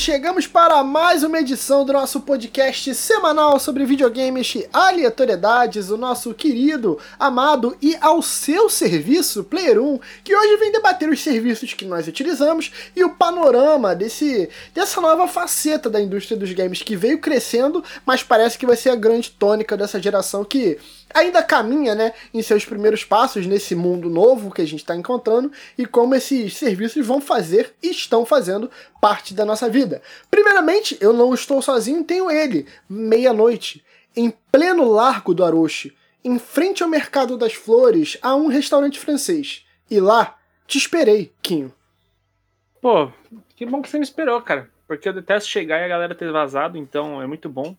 chegamos para mais uma edição do nosso podcast semanal sobre videogames e aleatoriedades, o nosso querido, amado e ao seu serviço, Player 1, que hoje vem debater os serviços que nós utilizamos e o panorama desse, dessa nova faceta da indústria dos games que veio crescendo, mas parece que vai ser a grande tônica dessa geração que ainda caminha, né, em seus primeiros passos nesse mundo novo que a gente está encontrando e como esses serviços vão fazer e estão fazendo parte da nossa vida. Primeiramente, eu não estou sozinho, tenho ele, meia-noite, em pleno largo do Aroche, em frente ao Mercado das Flores, a um restaurante francês. E lá, te esperei, Quinho. Pô, que bom que você me esperou, cara. Porque eu detesto chegar e a galera ter vazado, então é muito bom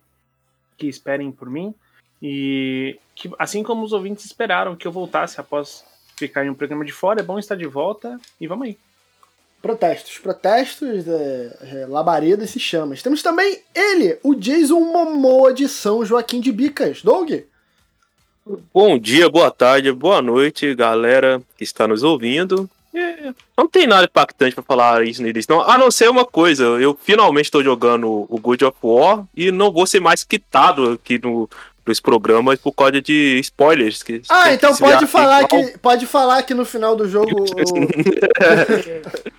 que esperem por mim. E que, assim como os ouvintes esperaram que eu voltasse após ficar em um programa de fora, é bom estar de volta e vamos aí. Protestos, protestos, é, é, labaredas e chamas. Temos também ele, o Jason Momoa de São Joaquim de Bicas. Doug? Bom dia, boa tarde, boa noite, galera que está nos ouvindo. É, não tem nada impactante para falar isso neles, não. A não ser uma coisa, eu finalmente estou jogando o God of War e não vou ser mais quitado aqui no, dos programas por causa de spoilers. Que, ah, que então pode falar, que, pode falar que no final do jogo.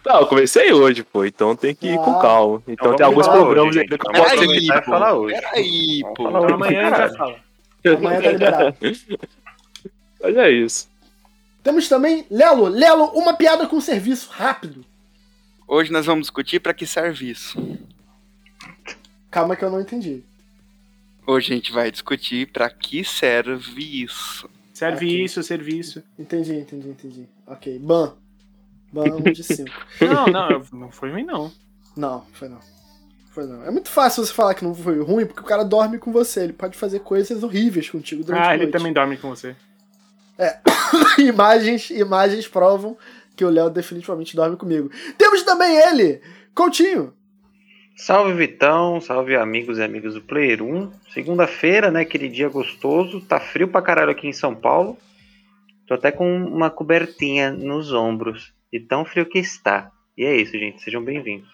Não, eu comecei hoje, pô, então tem que ir ah. com calma. Então, então tem alguns programas ainda que ser que vai falar hoje. Peraí, pô. Amanhã já fala. Amanhã tá liberado. Mas é isso. Temos também Lelo. Lelo, uma piada com serviço, rápido. Hoje nós vamos discutir para que serviço. Calma que eu não entendi. Hoje a gente vai discutir para que serve isso. Serve Aqui. isso, serviço. Entendi, entendi, entendi. Ok, ban. Ban de 5. não, não, não foi ruim não. Não, foi não. Foi não. É muito fácil você falar que não foi ruim, porque o cara dorme com você. Ele pode fazer coisas horríveis contigo durante ah, a noite. Ah, ele também dorme com você. É. imagens, imagens provam que o Léo definitivamente dorme comigo. Temos também ele, Coutinho. Salve Vitão, salve amigos e amigas do Player 1. Segunda-feira, né? Aquele dia gostoso. Tá frio pra caralho aqui em São Paulo. Tô até com uma cobertinha nos ombros. E tão frio que está. E é isso, gente. Sejam bem-vindos.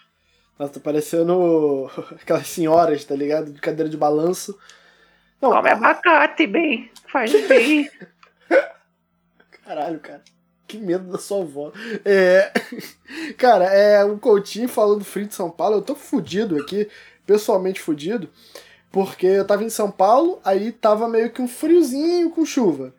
Nossa, tá parecendo aquelas senhoras, tá ligado? De cadeira de balanço. Não, Come abacate, bem. Faz bem. Caralho, cara. Que medo da sua avó. É. Cara, é um Coutinho falando frio de São Paulo. Eu tô fudido aqui, pessoalmente fudido, porque eu tava em São Paulo, aí tava meio que um friozinho com chuva.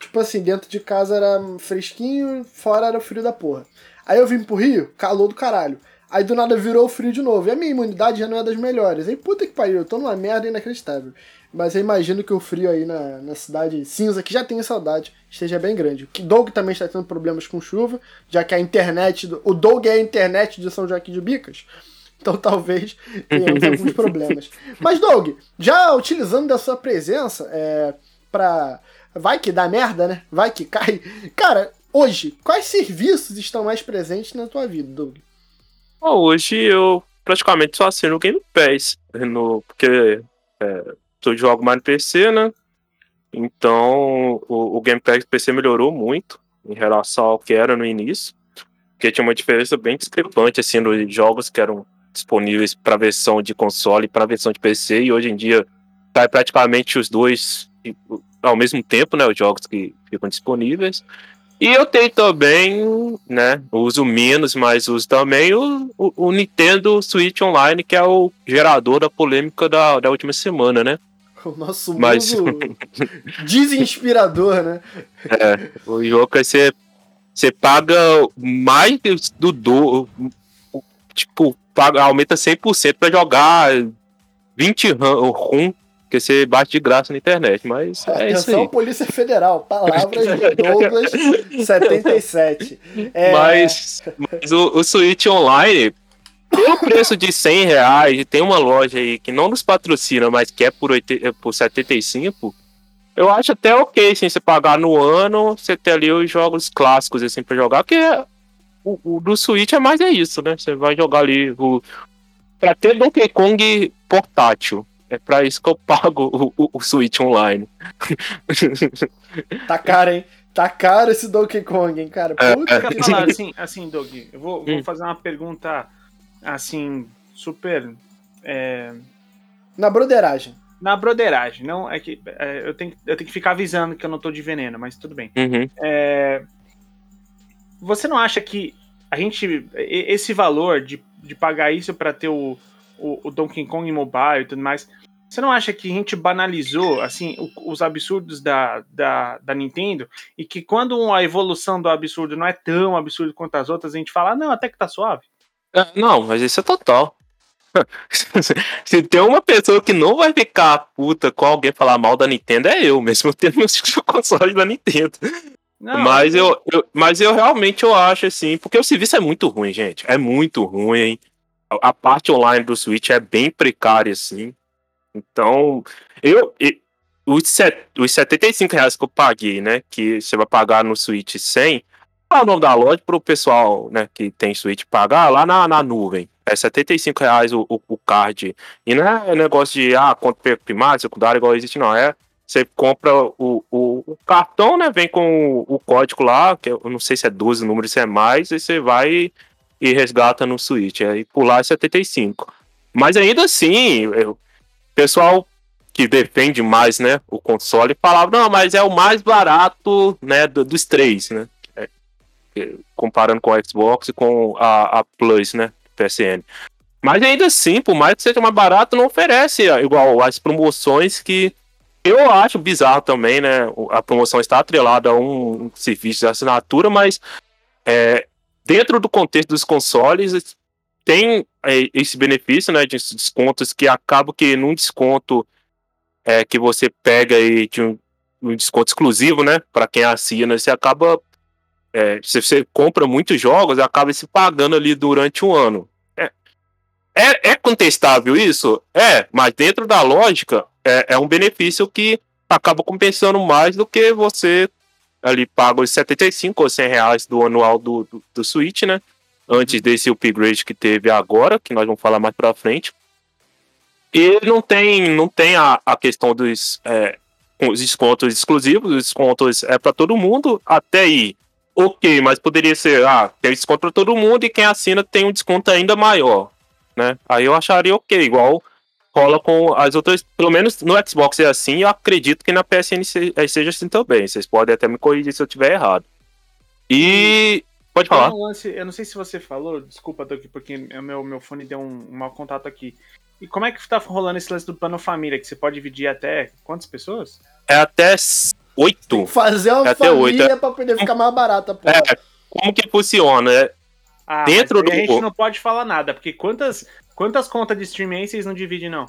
Tipo assim, dentro de casa era fresquinho, fora era frio da porra. Aí eu vim pro Rio, calor do caralho. Aí do nada virou frio de novo. E a minha imunidade já não é das melhores. Aí puta que pariu, eu tô numa merda inacreditável. Mas eu imagino que o frio aí na, na cidade cinza, que já tenho saudade, esteja bem grande. O Doug também está tendo problemas com chuva, já que a internet. Do, o Doug é a internet de São Joaquim de Bicas. Então talvez tenhamos alguns problemas. Mas, Doug, já utilizando da sua presença é, pra. Vai que dá merda, né? Vai que cai. Cara, hoje, quais serviços estão mais presentes na tua vida, Doug? Hoje eu praticamente só assino o Game Pass. No, porque é, eu jogo mais no PC, né? Então o, o Gamepad do PC melhorou muito em relação ao que era no início. Porque tinha uma diferença bem discrepante assim nos jogos que eram disponíveis para versão de console e para versão de PC. E hoje em dia sai praticamente os dois ao mesmo tempo, né? Os jogos que ficam disponíveis. E eu tenho também, né? Uso menos, mas uso também o, o, o, Nintendo Switch Online, que é o gerador da polêmica da, da última semana, né? O nosso Mas... desinspirador, né? É, o jogo que você, você paga mais do do tipo, paga, aumenta 100% para jogar 20 rum que você bate de graça na internet, mas é Atenção, isso aí. Polícia Federal, palavras de Douglas 77. É... Mas, mas o, o Switch Online, tem um preço de 100 reais, tem uma loja aí que não nos patrocina, mas que é por, 80, é por 75, eu acho até ok, assim, você pagar no ano, você ter ali os jogos clássicos, assim, pra jogar, porque o, o do Switch é mais é isso, né? Você vai jogar ali o... Pra ter Donkey Kong portátil, é pra isso que eu pago o, o, o Switch Online. Tá caro, hein? Tá caro esse Donkey Kong, hein, cara? Puta é, que falar assim, assim, Doug, eu vou, vou hum. fazer uma pergunta assim, super. é, Na broderagem. na broderagem. Não, é que é, eu, tenho, eu tenho que ficar avisando que eu não tô de veneno, mas tudo bem. Uhum. É, você não acha que a gente. Esse valor de, de pagar isso pra ter o, o, o Donkey Kong Mobile e tudo mais. Você não acha que a gente banalizou assim os absurdos da, da, da Nintendo e que quando a evolução do absurdo não é tão absurdo quanto as outras, a gente fala, ah, não, até que tá suave? É, não, mas isso é total. Se tem uma pessoa que não vai ficar puta com alguém falar mal da Nintendo, é eu, mesmo tendo meus consoles da Nintendo. Não, mas, eu, eu- mas eu realmente eu acho assim, porque o serviço é muito ruim, gente. É muito ruim. A, a parte online do Switch é bem precária, assim. Então, eu. e- os, set, os 75 reais que eu paguei, né? Que você vai pagar no Switch 100. Qual é o nome da loja para o pessoal né, que tem Switch pagar? Lá na, na nuvem. É 75 reais o, o, o card. E não é negócio de, ah, conta primária, secundária, igual existe, não. É você compra o, o, o cartão, né? Vem com o, o código lá, que eu não sei se é 12 números, se é mais, e você vai e resgata no Switch. Aí é 75. Mas ainda assim, o pessoal que defende mais, né, o console, falava, não, mas é o mais barato, né, do- dos três, né? É, é, comparando com o Xbox e com a, a Plus, né, PSN. Mas ainda assim, por mais que seja mais barato, não oferece igual as promoções que eu acho bizarro também, né? A promoção está atrelada a um serviço de assinatura, mas é, dentro do contexto dos consoles tem é, esse benefício, né? De descontos que acaba que num desconto é, que você pega aí de um, um desconto exclusivo, né? Para quem assina, você acaba é, se você compra muitos jogos, acaba se pagando ali durante um ano. É, é, é contestável isso? É, mas dentro da lógica, é, é um benefício que acaba compensando mais do que você ali paga os 75 ou 100 reais do anual do, do, do Switch, né? Antes desse upgrade que teve agora, que nós vamos falar mais pra frente. E não tem, não tem a, a questão dos é, os descontos exclusivos, os descontos é para todo mundo, até aí. Ok, mas poderia ser, ah, tem desconto para todo mundo e quem assina tem um desconto ainda maior, né? Aí eu acharia ok, igual rola com as outras, pelo menos no Xbox é assim, eu acredito que na PSN eh, seja assim também. Vocês podem até me corrigir se eu estiver errado. E pode falar. um lance, eu não sei se você falou, desculpa, Doug, porque o meu, meu fone deu um, um mau contato aqui. E como é que tá rolando esse lance do plano família, que você pode dividir até quantas pessoas? É até oito. Fazer uma É até oito, família pra poder ficar mais barata, pô. É, como que funciona? É, Ah, Dentro do- A gente não pode falar nada, porque quantas, quantas contas de streaming aí vocês não dividem, não?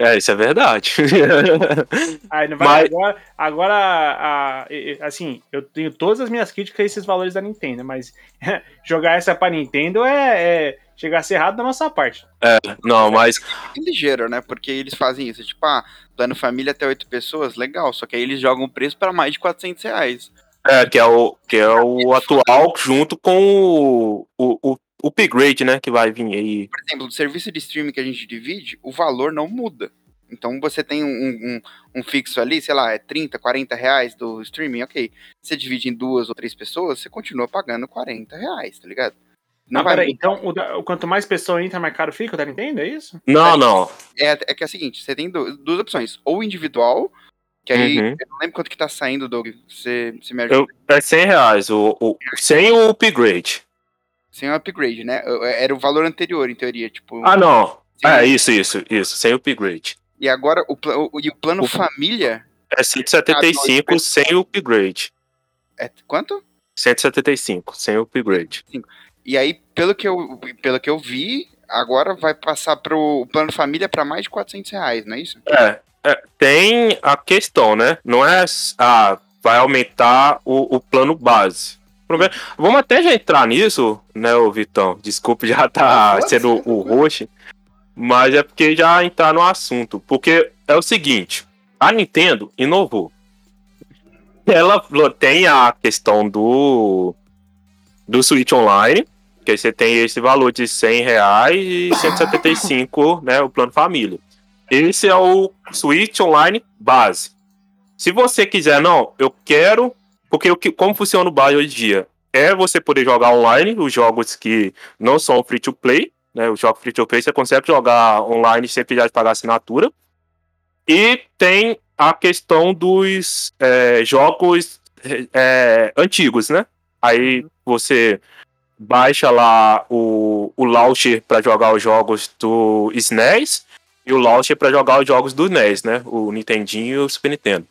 é, isso é verdade. Aí não vai. Mas- Agora, agora a- e- assim, eu tenho todas as minhas críticas a esses valores da Nintendo, mas jogar essa pra Nintendo é, é chegar a ser errado da nossa parte. Não, mas É ligeiro, né? Porque eles fazem isso. Tipo, ah, plano família até oito pessoas, legal. Só que aí eles jogam o preço pra mais de 400 reais. É que é o, que é o atual junto com o, o, o upgrade, né? Que vai vir aí. Por exemplo, do serviço de streaming que a gente divide, o valor não muda. Então você tem um, um, um fixo ali, sei lá, é 30, 40 reais do streaming, ok. Você divide em duas ou três pessoas, você continua pagando 40 reais, tá ligado? Não, vai peraí, então o da- o quanto mais pessoa entra, mais caro fica o da Nintendo, é isso? Não, não. É, é que é o seguinte, você tem du- duas opções. Ou individual, que aí Uhum. eu não lembro quanto que tá saindo, Doug. Você, você me ajuda. Eu, é 100 reais. O, o, sem o upgrade. Sem o upgrade, né? Era o valor anterior, em teoria. Tipo, Ah, não. É isso, isso, isso. Sem upgrade. E agora o, o, e o plano O- família É 175 sem o upgrade. é quanto? 175 sem o upgrade. E aí, pelo que eu, pelo que eu vi, agora vai passar pro o plano família para mais de 400 reais, não é isso? É, é, tem a questão, né? Não é. Ah, vai aumentar o, o plano base. O problema- Vamos até já entrar nisso, né, ô Vitão? Desculpe já tá sendo o host, mas é porque já entrar no assunto. Porque é o seguinte: a Nintendo inovou. Ela tem a questão do, do Switch Online, que você tem esse valor de 100 reais e 175, né, o plano família. Esse é o Switch Online base. Se você quiser, não, eu quero. Porque o que, como funciona o base hoje em dia? é você poder jogar online os jogos que não são free to play, né? Os jogos free to play você consegue jogar online sem precisar de pagar assinatura. E tem a questão dos é, jogos é, antigos, né? Aí você baixa lá o, o launcher para jogar os jogos do SNES e o launcher para jogar os jogos do NES, né? O Nintendinho e o Super Nintendo.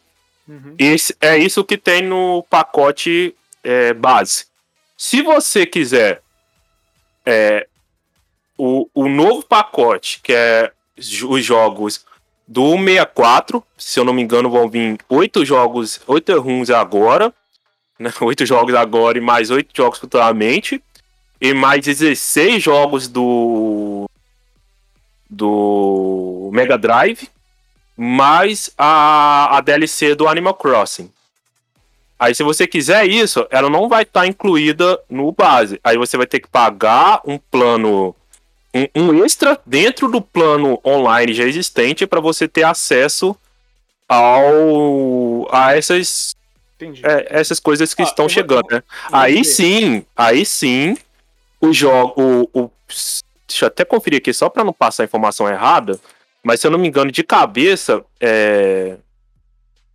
Uhum. Esse, é isso que tem no pacote é, base. Se você quiser é, o, o novo pacote, que é os jogos do 64, se eu não me engano, vão vir oito jogos, oito runs agora, né? Oito jogos agora e mais oito jogos futuramente. E mais 16 jogos do. Do Mega Drive. Mais a, a DLC do Animal Crossing. Aí, se você quiser isso, ela não vai estar incluída no base. Aí você vai ter que pagar um plano. Um, um extra dentro do plano online já existente para você ter acesso ao a essas é, essas coisas que Ah, estão vou- chegando, né? vou Aí dizer. sim, aí sim, o jogo. O, o- deixa eu até conferir aqui só para não passar a informação errada. Mas se eu não me engano, de cabeça, é,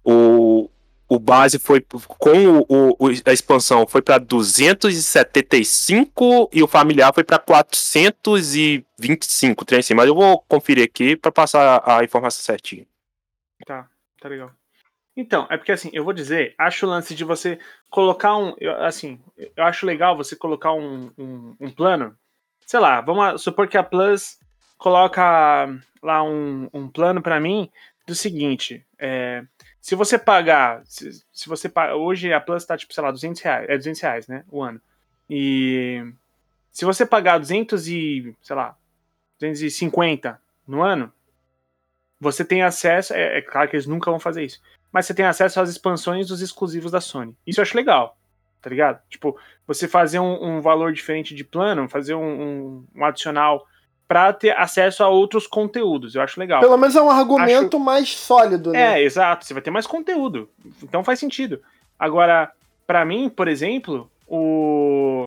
o, o base foi com o, o- a expansão foi para 275 e o familiar foi para 425, trem assim. Mas eu vou conferir aqui para passar a informação certinha. Tá, tá legal. Então, é porque assim, eu vou dizer, acho o lance de você colocar um. assim, eu acho legal você colocar um, um, um plano. Sei lá, vamos supor que a Plus coloca lá um, um plano pra mim do seguinte: é, se você pagar. Se, se você paga, Hoje a Plus tá tipo, sei lá, 200 reais. É 200 reais, né? O ano. E. Se você pagar 200 e. sei lá, 250 no ano, você tem acesso. É, é claro que eles nunca vão fazer isso. Mas você tem acesso às expansões dos exclusivos da Sony. Isso eu acho legal. Tá ligado? Tipo, você fazer um, um valor diferente de plano, fazer um, um- um adicional pra ter acesso a outros conteúdos. Eu acho legal. Pelo menos é um argumento mais sólido, né? É, exato. Você vai ter mais conteúdo. Então faz sentido. Agora, pra mim, por exemplo, o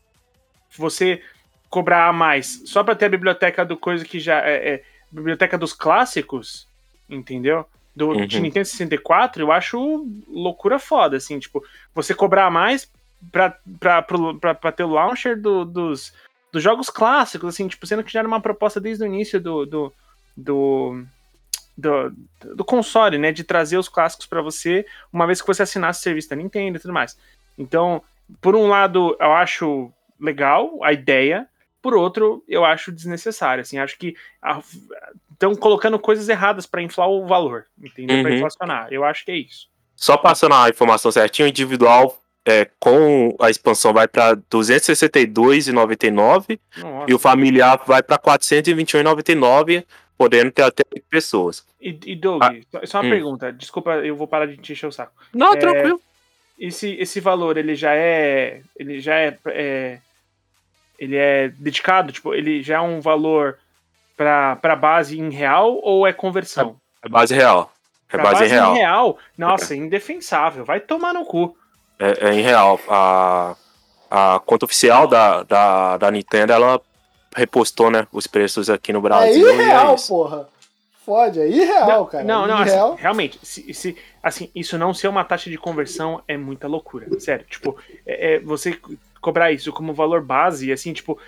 você cobrar a mais só pra ter a biblioteca do coisa que já é, é biblioteca dos clássicos, entendeu? Do Uhum. de Nintendo 64, eu acho loucura foda, assim, tipo, você cobrar a mais pra ter o launcher do- dos, dos jogos clássicos, assim, tipo, sendo que já era uma proposta desde o início do, do, do, do, do console, né? De trazer os clássicos pra você, uma vez que você assinasse o serviço da Nintendo e tudo mais. Então, por um lado, eu acho legal a ideia, por outro, eu acho desnecessário, assim, acho que estão colocando coisas erradas pra inflar o valor, entendeu? Pra Uhum. inflacionar. Eu acho que é isso. Só passando a informação certinho, o individual é, com a expansão vai para 262,99 Nossa. e o familiar vai para 421,99, podendo ter até 8 pessoas. E, e Doug, Ah, só- uma hum. pergunta, desculpa, eu vou parar de te encher o saco. Não, É, tranquilo. esse, esse valor ele já é ele já é, é- ele é dedicado tipo ele já é um valor para para base em real ou é conversão É base real. É Pra base, em real. em real nossa indefensável vai tomar no cu É, é em real. A, a conta oficial da, da, da Nintendo, ela repostou, né, os preços aqui no É Brasil. e irreal, isso. porra. Fode, é irreal, cara. não não assim, irreal. realmente se, se- assim isso não ser uma taxa de conversão é muita loucura sério tipo é- é você cobrar isso como valor base assim tipo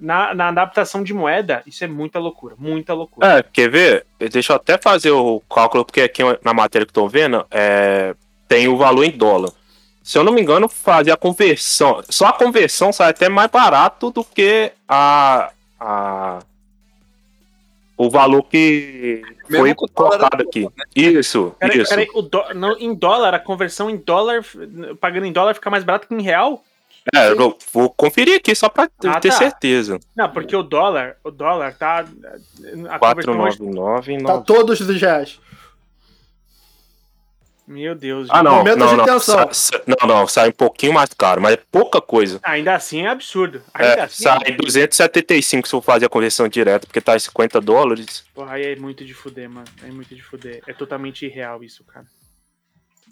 na, na adaptação de moeda isso é muita loucura muita loucura É, quer ver? Deixa eu até fazer o cálculo, porque aqui na matéria que eu tô vendo, é, tem o valor em dólar. Se eu não me engano, fazer a conversão. Só a conversão sai até mais barato do que a. a o valor que Mesmo foi dólar colocado aqui. Isso, Peraí, isso. peraí, o não, em dólar, a conversão em dólar, pagando em dólar, fica mais barato que em real? É, eu vou conferir aqui só pra Ah, ter tá. certeza. Não, porque o dólar, o dólar tá. A conversão hoje. 499. Tá todos dos reais. Meu Deus. Ah, não, Momento não, de não. tensão. Sa- sa- Não, não, sai um pouquinho mais caro, mas é pouca coisa. Ainda assim é absurdo. Ainda É, assim. sai 275 se eu fazer a conversão direta, porque tá em 50 dólares. Porra, aí é muito de fuder, mano. É muito de fuder. É totalmente irreal isso, cara.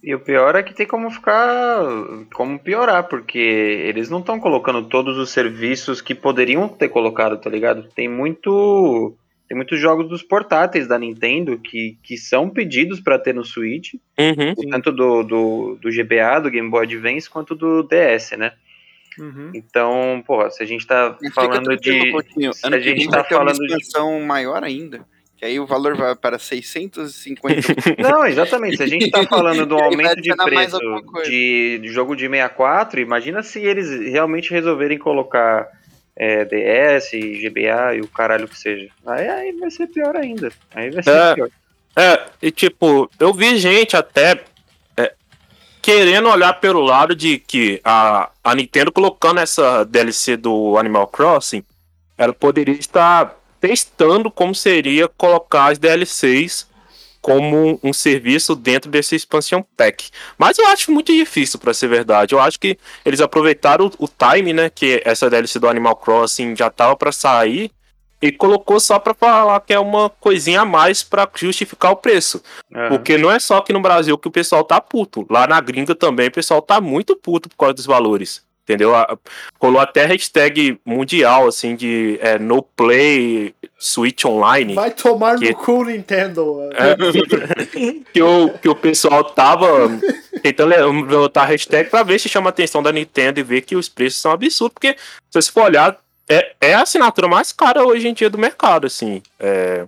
E o pior é que tem como ficar. como piorar, porque eles não estão colocando todos os serviços que poderiam ter colocado, tá ligado? Tem muito. Tem muitos jogos dos portáteis da Nintendo que, que são pedidos para ter no Switch, Uhum. tanto do, do, do GBA, do Game Boy Advance, quanto do DS, né? Uhum. Então, pô, se a gente tá Fica falando tranquilo, de. Coutinho. se Ano a gente tá ter uma falando de- expansão maior ainda. Que aí o valor vai para 650. Não, exatamente. Se a gente tá falando do E aumento de preço de jogo de 64, imagina se eles realmente resolverem colocar é, DS, GBA e o caralho que seja. Aí, aí vai ser pior ainda. Aí vai ser É. pior. É, e tipo, eu vi gente até é, querendo olhar pelo lado de que a, a Nintendo colocando essa DLC do Animal Crossing, ela poderia estar testando como seria colocar as DLCs como um, serviço dentro desse expansion pack. Mas eu acho muito difícil, pra ser verdade. Eu acho que eles aproveitaram o, o time, né, que essa DLC do Animal Crossing já tava pra sair e colocou só pra falar que é uma coisinha a mais pra justificar o preço. Porque não é só aqui no Brasil que o pessoal tá puto. Lá na gringa também o pessoal tá muito puto por causa dos valores. Entendeu? A- Rolou até hashtag mundial, assim, de é, no play Switch Online. Vai tomar Que- no cu, Nintendo. É, que, o, que o pessoal tava tentando levantar a hashtag pra ver se chama a atenção da Nintendo e ver que os preços são absurdos, porque se você for olhar, é, é a assinatura mais cara hoje em dia do mercado, assim. É,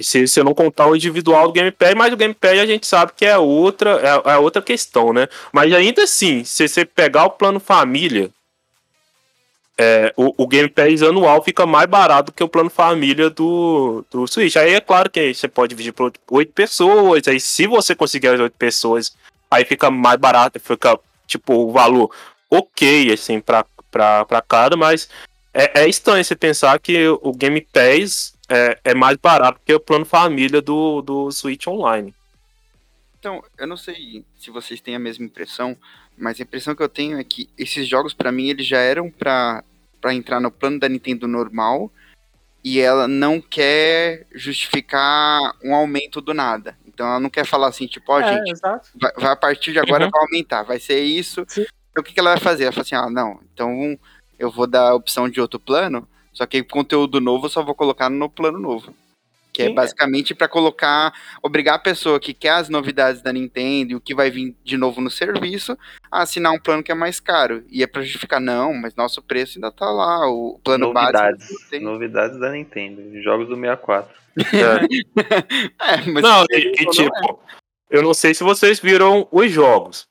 se você não contar o individual do Game Pass, mas o Game Pass a gente sabe que é outra, é, é outra questão, né? Mas ainda assim, se você pegar o plano família, é, o, o Game Pass anual fica mais barato que o plano família do, do Switch. Aí é claro que você pode dividir por oito pessoas. Aí se você conseguir as oito pessoas, aí fica mais barato, fica tipo o valor ok, assim, pra, pra, pra cada, mas é, é estranho você pensar que o Game Pass é, é mais barato que o plano família do, do Switch Online. Então, eu não sei se vocês têm a mesma impressão, mas a impressão que eu tenho é que esses jogos, pra mim, eles já eram pra, pra entrar no plano da Nintendo normal e ela não quer justificar um aumento do nada. Então ela não quer falar assim, tipo, ó, É, gente, exato. vai, vai a partir de agora Uhum. vai aumentar, vai ser isso. Sim. Então o que, que ela vai fazer? Ela fala assim, ah, não, então eu vou dar a opção de outro plano, só que conteúdo novo eu só vou colocar no plano novo. Que é Sim. basicamente para colocar, obrigar a pessoa que quer as novidades da Nintendo e o que vai vir de novo no serviço a assinar um plano que é mais caro. E é pra justificar, não, mas nosso preço ainda tá lá, o plano Novidades. básico. tem- Novidades da Nintendo. Jogos do 64. É, mas Não, e, não tipo, eu não sei se vocês viram os jogos,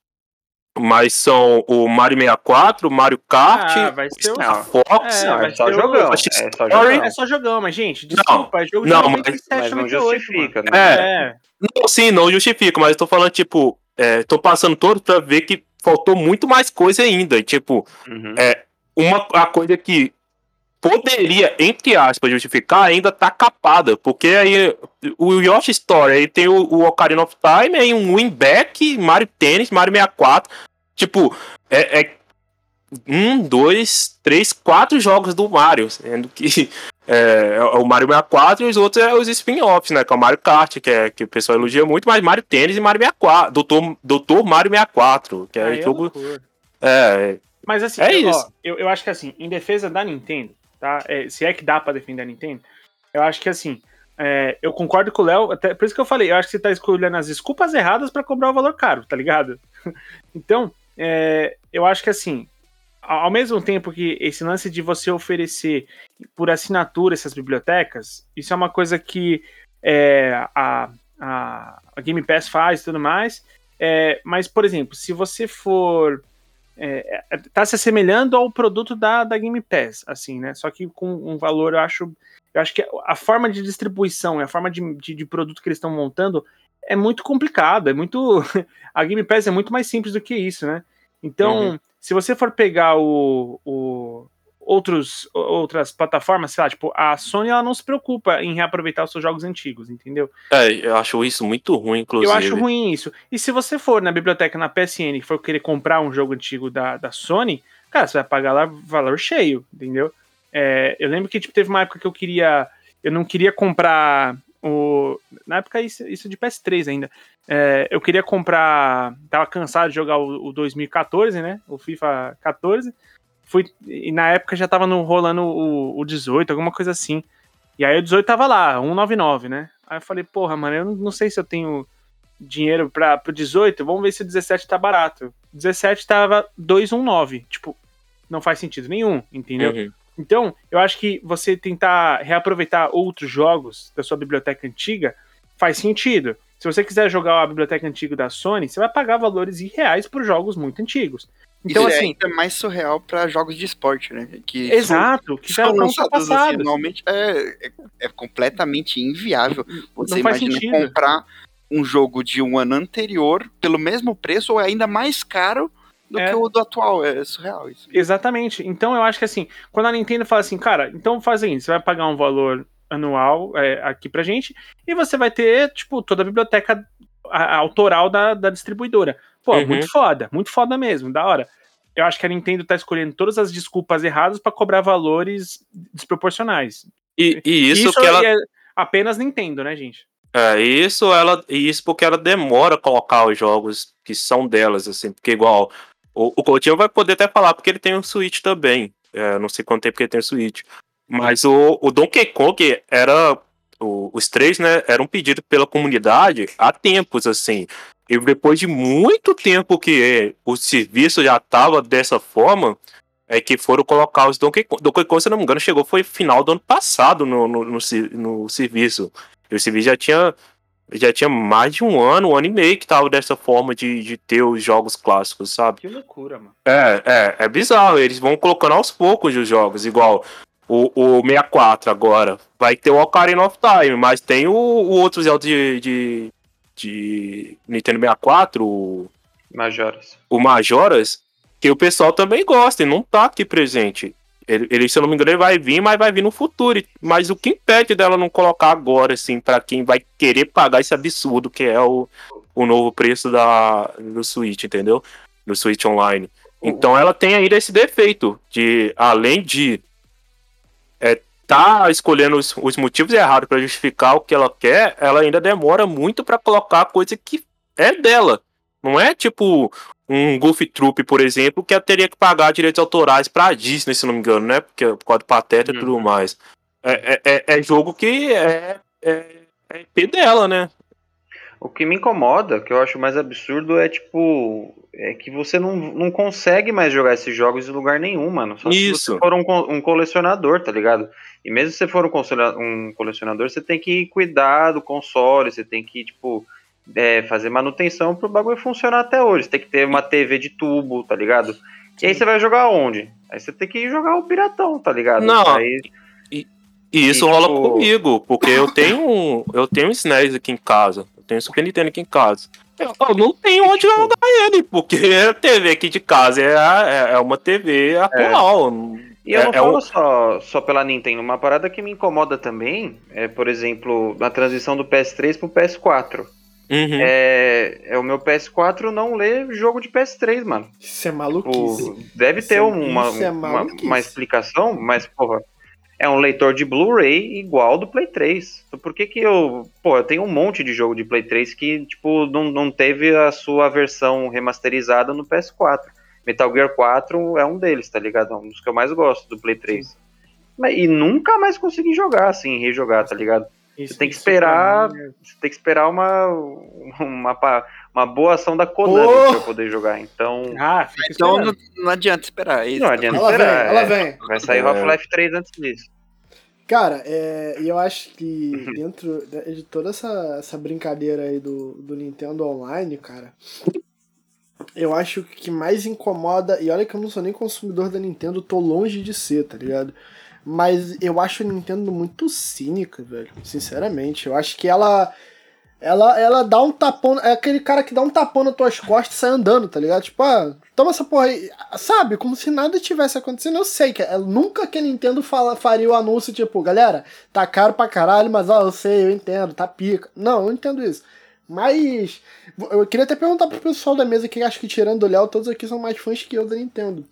mas são o Mario 64, o Mario Kart, Ah, vai o ser o- Star Fox. É, não, vai é só o- jogão. Watch É só jogão. É só jogão, mas, gente, desculpa, é jogo de não, mas- 97, Mas não 98, justifica, né? mano. É. É, Não, sim, não justifico, mas eu tô falando, tipo, é, tô passando todo pra ver que faltou muito mais coisa ainda. E, tipo, Uhum. uma a coisa que poderia, entre aspas, justificar, ainda tá capada. Porque aí o Yoshi Story, aí tem o, o Ocarina of Time, aí um Winback, Mario Tennis, Mario 64. Tipo, é, é um, dois, três, quatro jogos do Mario, sendo que é, é o Mario 64 e os outros é os spin-offs, né? Que é o Mario Kart, que, é, que o pessoal elogia muito, mas Mario Tennis e Mario 64. Doutor, Doutor Mario 64, que é é jogo. É, Mas assim, É eu, ó, isso. eu, eu acho que assim, em defesa da Nintendo, tá? É, se é que dá pra defender a Nintendo, eu acho que assim, é, eu concordo com o Léo, até por isso que eu falei, eu acho que você tá escolhendo as desculpas erradas pra cobrar o valor caro, tá ligado? então, é, eu acho que assim, ao ao mesmo tempo que esse lance de você oferecer por assinatura essas bibliotecas, isso é uma coisa que é, a, a, a Game Pass faz e tudo mais. É, mas, por exemplo, se você for. É, é, tá se assemelhando ao produto da, da Game Pass, assim, né? Só que com um valor, eu acho. Eu acho que a forma de distribuição e a forma de, de, de produto que eles estão montando é muito complicado. É muito. A Game Pass é muito mais simples do que isso, né? Então, Uhum. se você for pegar o, o outros, outras plataformas, sei lá, tipo, a Sony ela não se preocupa em reaproveitar os seus jogos antigos, entendeu? é, eu acho isso muito ruim, inclusive. Eu acho ruim isso. E se você for na biblioteca na PSN e for querer comprar um jogo antigo da, da Sony, cara, você vai pagar lá valor cheio, entendeu? É, eu lembro que tipo, teve uma época que eu queria. Eu não queria comprar O, na época, isso, isso de PS3 ainda. É, eu queria comprar. Tava cansado de jogar o, o 2014, né? O FIFA 14. Fui, e na época já tava no, rolando o, o 18, alguma coisa assim. E aí o 18 tava lá, 199, né? Aí eu falei, porra, mano, eu não sei se eu tenho dinheiro para pro 18, vamos ver se o 17 tá barato. 17 tava 219, tipo, não faz sentido nenhum, entendeu? Uhum. Então, eu acho que você tentar reaproveitar outros jogos da sua biblioteca antiga faz sentido. Se você quiser jogar a biblioteca antiga da Sony, você vai pagar valores irreais por jogos muito antigos. Então, Isso é assim. ainda mais surreal para jogos de esporte, né? Que Exato, que já são estão lançados assim, normalmente é, é, é completamente inviável. Você Não faz imagina comprar um jogo de um ano anterior pelo mesmo preço ou ainda mais caro do É. que o do atual. É surreal isso. Exatamente. Então eu acho que assim, quando a Nintendo fala assim, cara, então faz o seguinte, você vai pagar um valor anual é, aqui pra gente e você vai ter, tipo, toda a biblioteca a- a autoral da, da distribuidora. Pô, Uhum. muito foda, muito foda mesmo, da hora. Eu acho que a Nintendo tá escolhendo todas as desculpas erradas pra cobrar valores desproporcionais. E, e isso, que ela. é apenas Nintendo, né, gente? É, isso ela. e Isso porque ela demora a colocar os jogos que são delas, assim, porque igual. O, o Coutinho vai poder até falar, porque ele tem um Switch também. É, não sei quanto tempo que ele tem o Switch. Mas o, o Donkey Kong era. o- os três, né? Era um pedido pela comunidade há tempos, assim. E depois de muito tempo que o serviço já tava dessa forma, é que foram colocar os Donkey Kong. Donkey Kong, se não me engano, chegou foi final do ano passado no, no, no, no serviço. E o serviço já tinha, já tinha mais de um ano, um ano e meio que tava dessa forma de, de ter os jogos clássicos, sabe? Que loucura, mano. É, é, é bizarro. Eles vão colocando aos poucos os jogos, igual o, o 64 agora. Vai ter o Ocarina of Time, mas tem o, o outro Zelda de, de, de Nintendo 64, o, Majoras. o Majoras, que o pessoal também gosta e não tá aqui presente. Ele, ele, se eu não me engano, ele vai vir, mas vai vir no futuro. Mas o que impede dela não colocar agora, assim, pra quem vai querer pagar esse absurdo que é o, o novo preço da, do Switch, entendeu? Do Switch Online. Então ela tem ainda esse defeito de, além de tá escolhendo os, os motivos errados pra justificar o que ela quer, ela ainda demora muito pra colocar coisa que é dela. Não é tipo um Goofy Troop, por exemplo, que ela teria que pagar direitos autorais pra Disney, se não me engano, né? Porque por causa do Pateta e tudo Uhum. mais. É, é, é- é jogo que é, é, é IP dela, né? O que me incomoda, que eu acho mais absurdo, é tipo. É que você não, não consegue mais jogar esses jogos em lugar nenhum, mano. Só se Isso. você for um, um colecionador, tá ligado? E mesmo se você for um, coleciona- um colecionador, você tem que cuidar do console, você tem que, tipo, é, fazer manutenção pro bagulho funcionar até hoje. Você tem que ter uma TV de tubo, tá ligado? E aí você vai jogar onde? Aí você tem que jogar o piratão, tá ligado? Não. Aí, E isso E, rola tipo- comigo, porque eu tenho eu tenho um SNES aqui em casa. Tenho um Super Nintendo aqui em casa. Eu, eu não tenho onde tipo- jogar ele, porque a TV aqui de casa é, é, é uma TV atual. E eu É- não é falo o- só, só pela Nintendo. Uma parada que me incomoda também é, por exemplo, na transição do PS3 pro PS4. Uhum. É, é o meu PS4 não lê jogo de PS3, mano. Isso é Tipo, maluquice. deve Isso ter é- uma, isso é uma, uma explicação, mas, porra, é um leitor de Blu-ray igual do Play 3. Então, por que que eu... Pô, eu tenho um monte de jogo de Play 3 que, tipo, não, não teve a sua versão remasterizada no PS4. Metal Gear 4 é um deles, tá ligado? É um dos que eu mais gosto do Play 3. Mas, e nunca mais consegui jogar, assim, rejogar, tá ligado? Isso- tem que esperar- é- Você tem que esperar uma, uma, uma boa ação da Konami Pô! pra eu poder jogar. Então, Ah, Então não, não adianta esperar. É isso. não adianta Ela vem, esperar. ela é. vem. Vai sair É. Half-Life 3 antes disso. Cara, é, e eu acho que dentro de toda essa, essa brincadeira aí do, do Nintendo Online, cara, eu acho que o que mais incomoda, e olha que eu não sou nem consumidor da Nintendo, tô longe de ser, tá ligado? Mas eu acho a Nintendo muito cínica, velho. Sinceramente. Eu acho que ela. Ela, ela dá um tapão. É aquele cara que dá um tapão nas tuas costas e sai andando, tá ligado? Tipo, ah, toma essa porra aí. Sabe? Como se nada tivesse acontecendo. Eu sei que é, nunca que a Nintendo fala, faria o anúncio, tipo, galera, tá caro pra caralho, mas ó, eu sei, eu entendo, tá pica. Não, eu entendo isso. Mas eu queria até perguntar pro pessoal da mesa que acho que tirando o Léo, todos aqui são mais fãs que eu da Nintendo.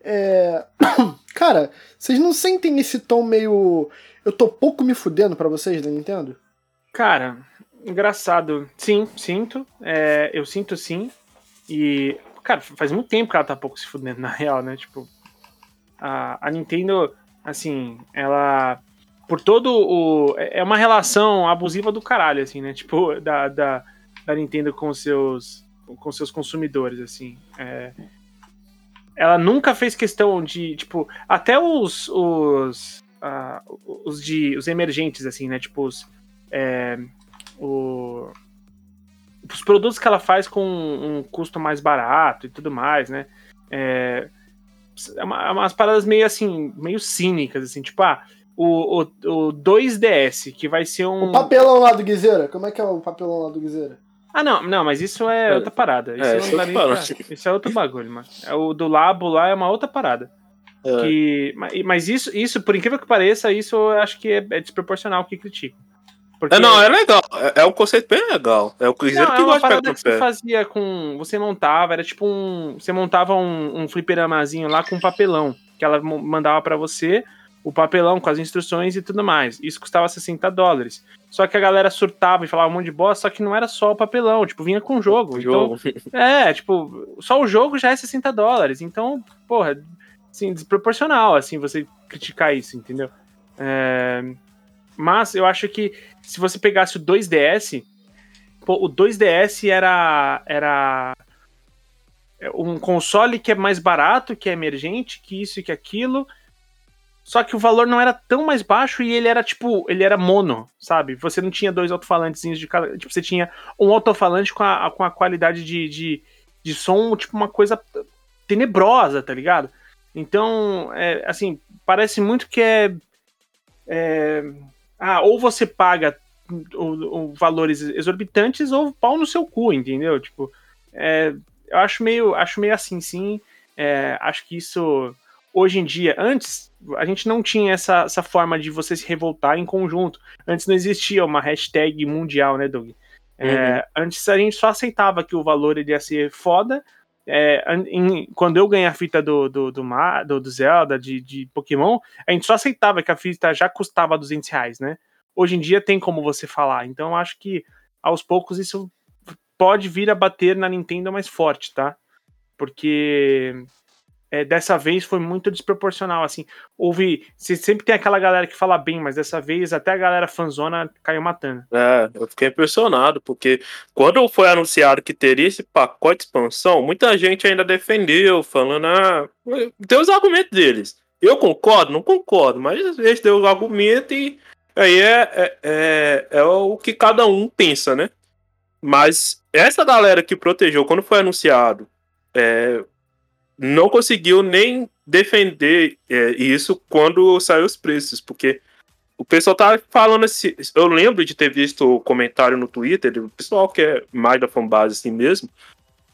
É. Cara, vocês não sentem esse tom meio. Eu tô pouco me fudendo pra vocês da Nintendo? Cara, engraçado. Sim, sinto. É, eu sinto sim. E, cara, faz muito tempo que ela tá pouco se fudendo, na real, né? Tipo, a, a Nintendo, assim, ela. Por todo o. É uma relação abusiva do caralho, assim, né? Tipo, da, da, da Nintendo com seus, com seus consumidores, assim. É, ela nunca fez questão de, tipo, até os. os uh, os de os emergentes assim né tipo os é, o, os produtos que ela faz com um custo mais barato e tudo mais, né? É, é, uma, é umas paradas meio assim, meio cínicas, assim, tipo, ah, o, o, o 2DS, que vai ser um. O papelão lá do Guizeira, como é que é o papelão lá do Guizeira? Ah, não, não, mas isso é, é outra parada. Isso, é, isso, é pra... isso é outro bagulho, mano. É o do Labo lá é uma outra parada. É. Que, mas isso, isso, por incrível que pareça, isso eu acho que é, é desproporcional que critico. Porque... É, não, é legal. É, é, um conceito bem legal. É o Cruzeiro não, que é gosta de pegar que você fazia com. Você montava, era tipo um. Você montava um, um fliperamazinho lá com papelão. Que ela mandava para você o papelão com as instruções e tudo mais. Isso custava 60 dólares. Só que a galera surtava e falava um monte de bosta, só que não era só o papelão, tipo, vinha com o jogo. O então, jogo. É, tipo, só o jogo já é 60 dólares. Então, porra, assim, desproporcional, assim, você criticar isso, entendeu? É, mas eu acho que se você pegasse o 2DS, pô, o 2DS era, era um console que é mais barato, que é emergente, que isso e que aquilo. Só que o valor não era tão mais baixo e ele era tipo, ele era mono, sabe? Você não tinha dois alto-falantes de cada. Tipo, você tinha um alto-falante com a, com a qualidade de, de, de som, tipo, uma coisa tenebrosa, tá ligado? Então, é, assim, parece muito que é, é ah, ou você paga valores exorbitantes ou pau no seu cu, entendeu? Tipo, é, eu acho meio, acho meio assim, sim. É, acho que isso, hoje em dia, antes, a gente não tinha essa, essa forma de você se revoltar em conjunto. Antes não existia uma hashtag mundial, né, Doug? É, uhum. Antes a gente só aceitava que o valor ele ia ser foda. É, em, quando eu ganhei a fita do, do, do, do, do Zelda, de, de Pokémon, a gente só aceitava que a fita já custava 200 reais, né? hoje em dia tem como você falar. Então eu acho que aos poucos isso pode vir a bater na Nintendo mais forte, tá? Porque é, dessa vez foi muito desproporcional, assim. Houve. Você sempre tem aquela galera que fala bem, mas dessa vez até a galera fanzona caiu matando. É, eu fiquei impressionado, porque quando foi anunciado que teria esse pacote de expansão, muita gente ainda defendeu, falando, ah, tem os argumentos deles. Eu concordo? Não concordo, mas eles deu o argumento e Aí é, é, é, é, o que cada um pensa, né? Mas essa galera que protegeu quando foi anunciado é, não conseguiu nem defender é, isso quando saiu os preços, porque o pessoal tá falando assim. Eu lembro de ter visto o comentário no Twitter, o pessoal que é mais da fanbase assim mesmo,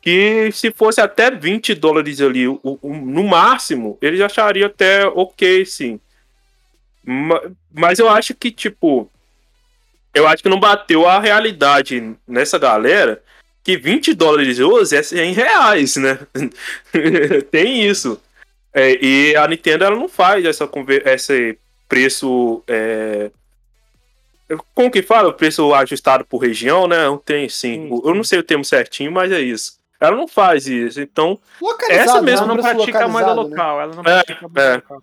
que se fosse até 20 dólares ali, o, o, no máximo, eles achariam até ok, sim. Mas eu acho que, tipo. Eu acho que não bateu a realidade nessa galera que 20 dólares hoje é em reais, né? Tem isso. É, e a Nintendo ela não faz essa, esse preço. É... Como que fala? O preço ajustado por região, né? Não tem, sim. sim. Eu não sei o termo certinho, mas é isso. Ela não faz isso. Então, essa mesmo não pratica moeda né? local. Ela não pratica é, moeda é. local.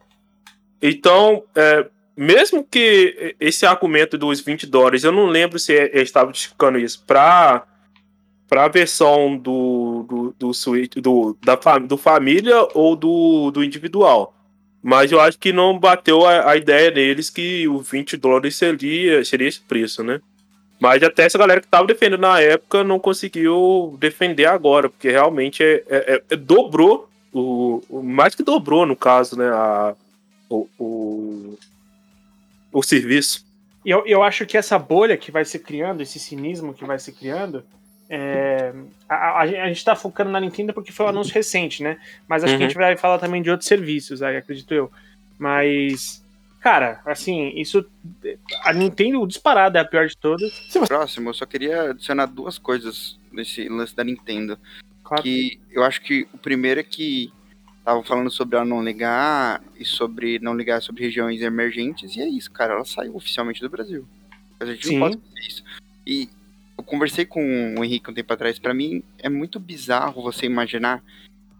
Então, é, mesmo que esse argumento dos 20 dólares, eu não lembro se ele estava justificando isso para para a versão do do, do, Switch, do, da, do família ou do, do individual. Mas eu acho que não bateu a, a ideia deles que os 20 dólares seria, seria esse preço, né? Mas até essa galera que estava defendendo na época não conseguiu defender agora, porque realmente é, é, é, é dobrou, o, o, mais que dobrou no caso, né? A, o, o, o serviço. Eu, eu acho que essa bolha que vai se criando, esse cinismo que vai se criando, é, a, a, a, gente está focando na Nintendo porque foi um anúncio recente, né? Mas acho uhum. que a gente uhum. vai falar também de outros serviços, aí, acredito eu. Mas, cara, assim, isso. A Nintendo disparada é a pior de todas. Próximo, eu só queria adicionar duas coisas nesse lance da Nintendo. Claro. Que eu acho que o primeiro é que estavam falando sobre ela não ligar e sobre não ligar sobre regiões emergentes, e é isso, cara, ela saiu oficialmente do Brasil. A gente Sim. não pode fazer isso. E eu conversei com o Henrique um tempo atrás. Pra mim, é muito bizarro você imaginar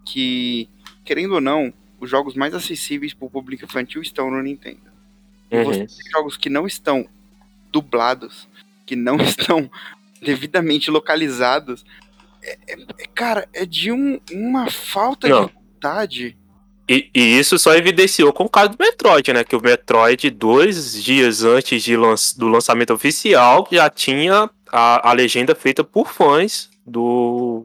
que, querendo ou não, os jogos mais acessíveis pro público infantil estão no Nintendo. E Uhum. você tem jogos que não estão dublados, que não estão devidamente localizados. É- é- é- cara, é de um- uma falta Não. de vontade. E, e isso só evidenciou com o caso do Metroid, né? Que o Metroid, dois dias antes de lan- do lançamento oficial, já tinha a, a legenda feita por fãs do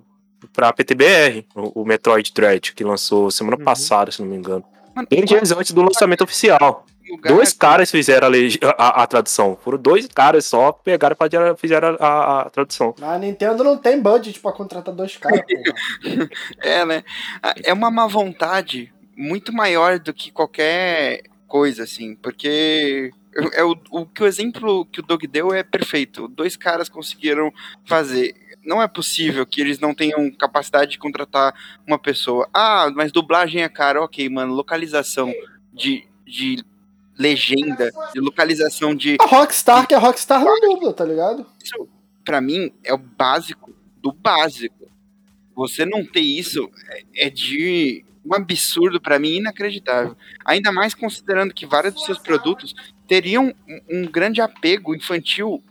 pra PTBR, o, o Metroid Dread, que lançou semana Uhum. passada, se não me engano. Mano, Bem dias antes do lançamento oficial. Dois caras fizeram a, a- a tradução. Foram dois caras só, pegaram e fizeram a, a- a tradução. A Nintendo não tem budget pra contratar dois caras. É, né? É uma má vontade muito maior do que qualquer coisa, assim, porque é o, o que o exemplo que o Doug deu é perfeito. Dois caras conseguiram fazer. Não é possível que eles não tenham capacidade de contratar uma pessoa. Ah, mas dublagem é caro. Ok, mano. Localização de, de legenda, de localização de. A Rockstar, que a Rockstar não dubla, tá ligado? Isso, pra mim, é o básico do básico. Você não ter isso é- é de um absurdo pra mim inacreditável. Ainda mais considerando que vários dos seus produtos teriam um, um grande apego infantil.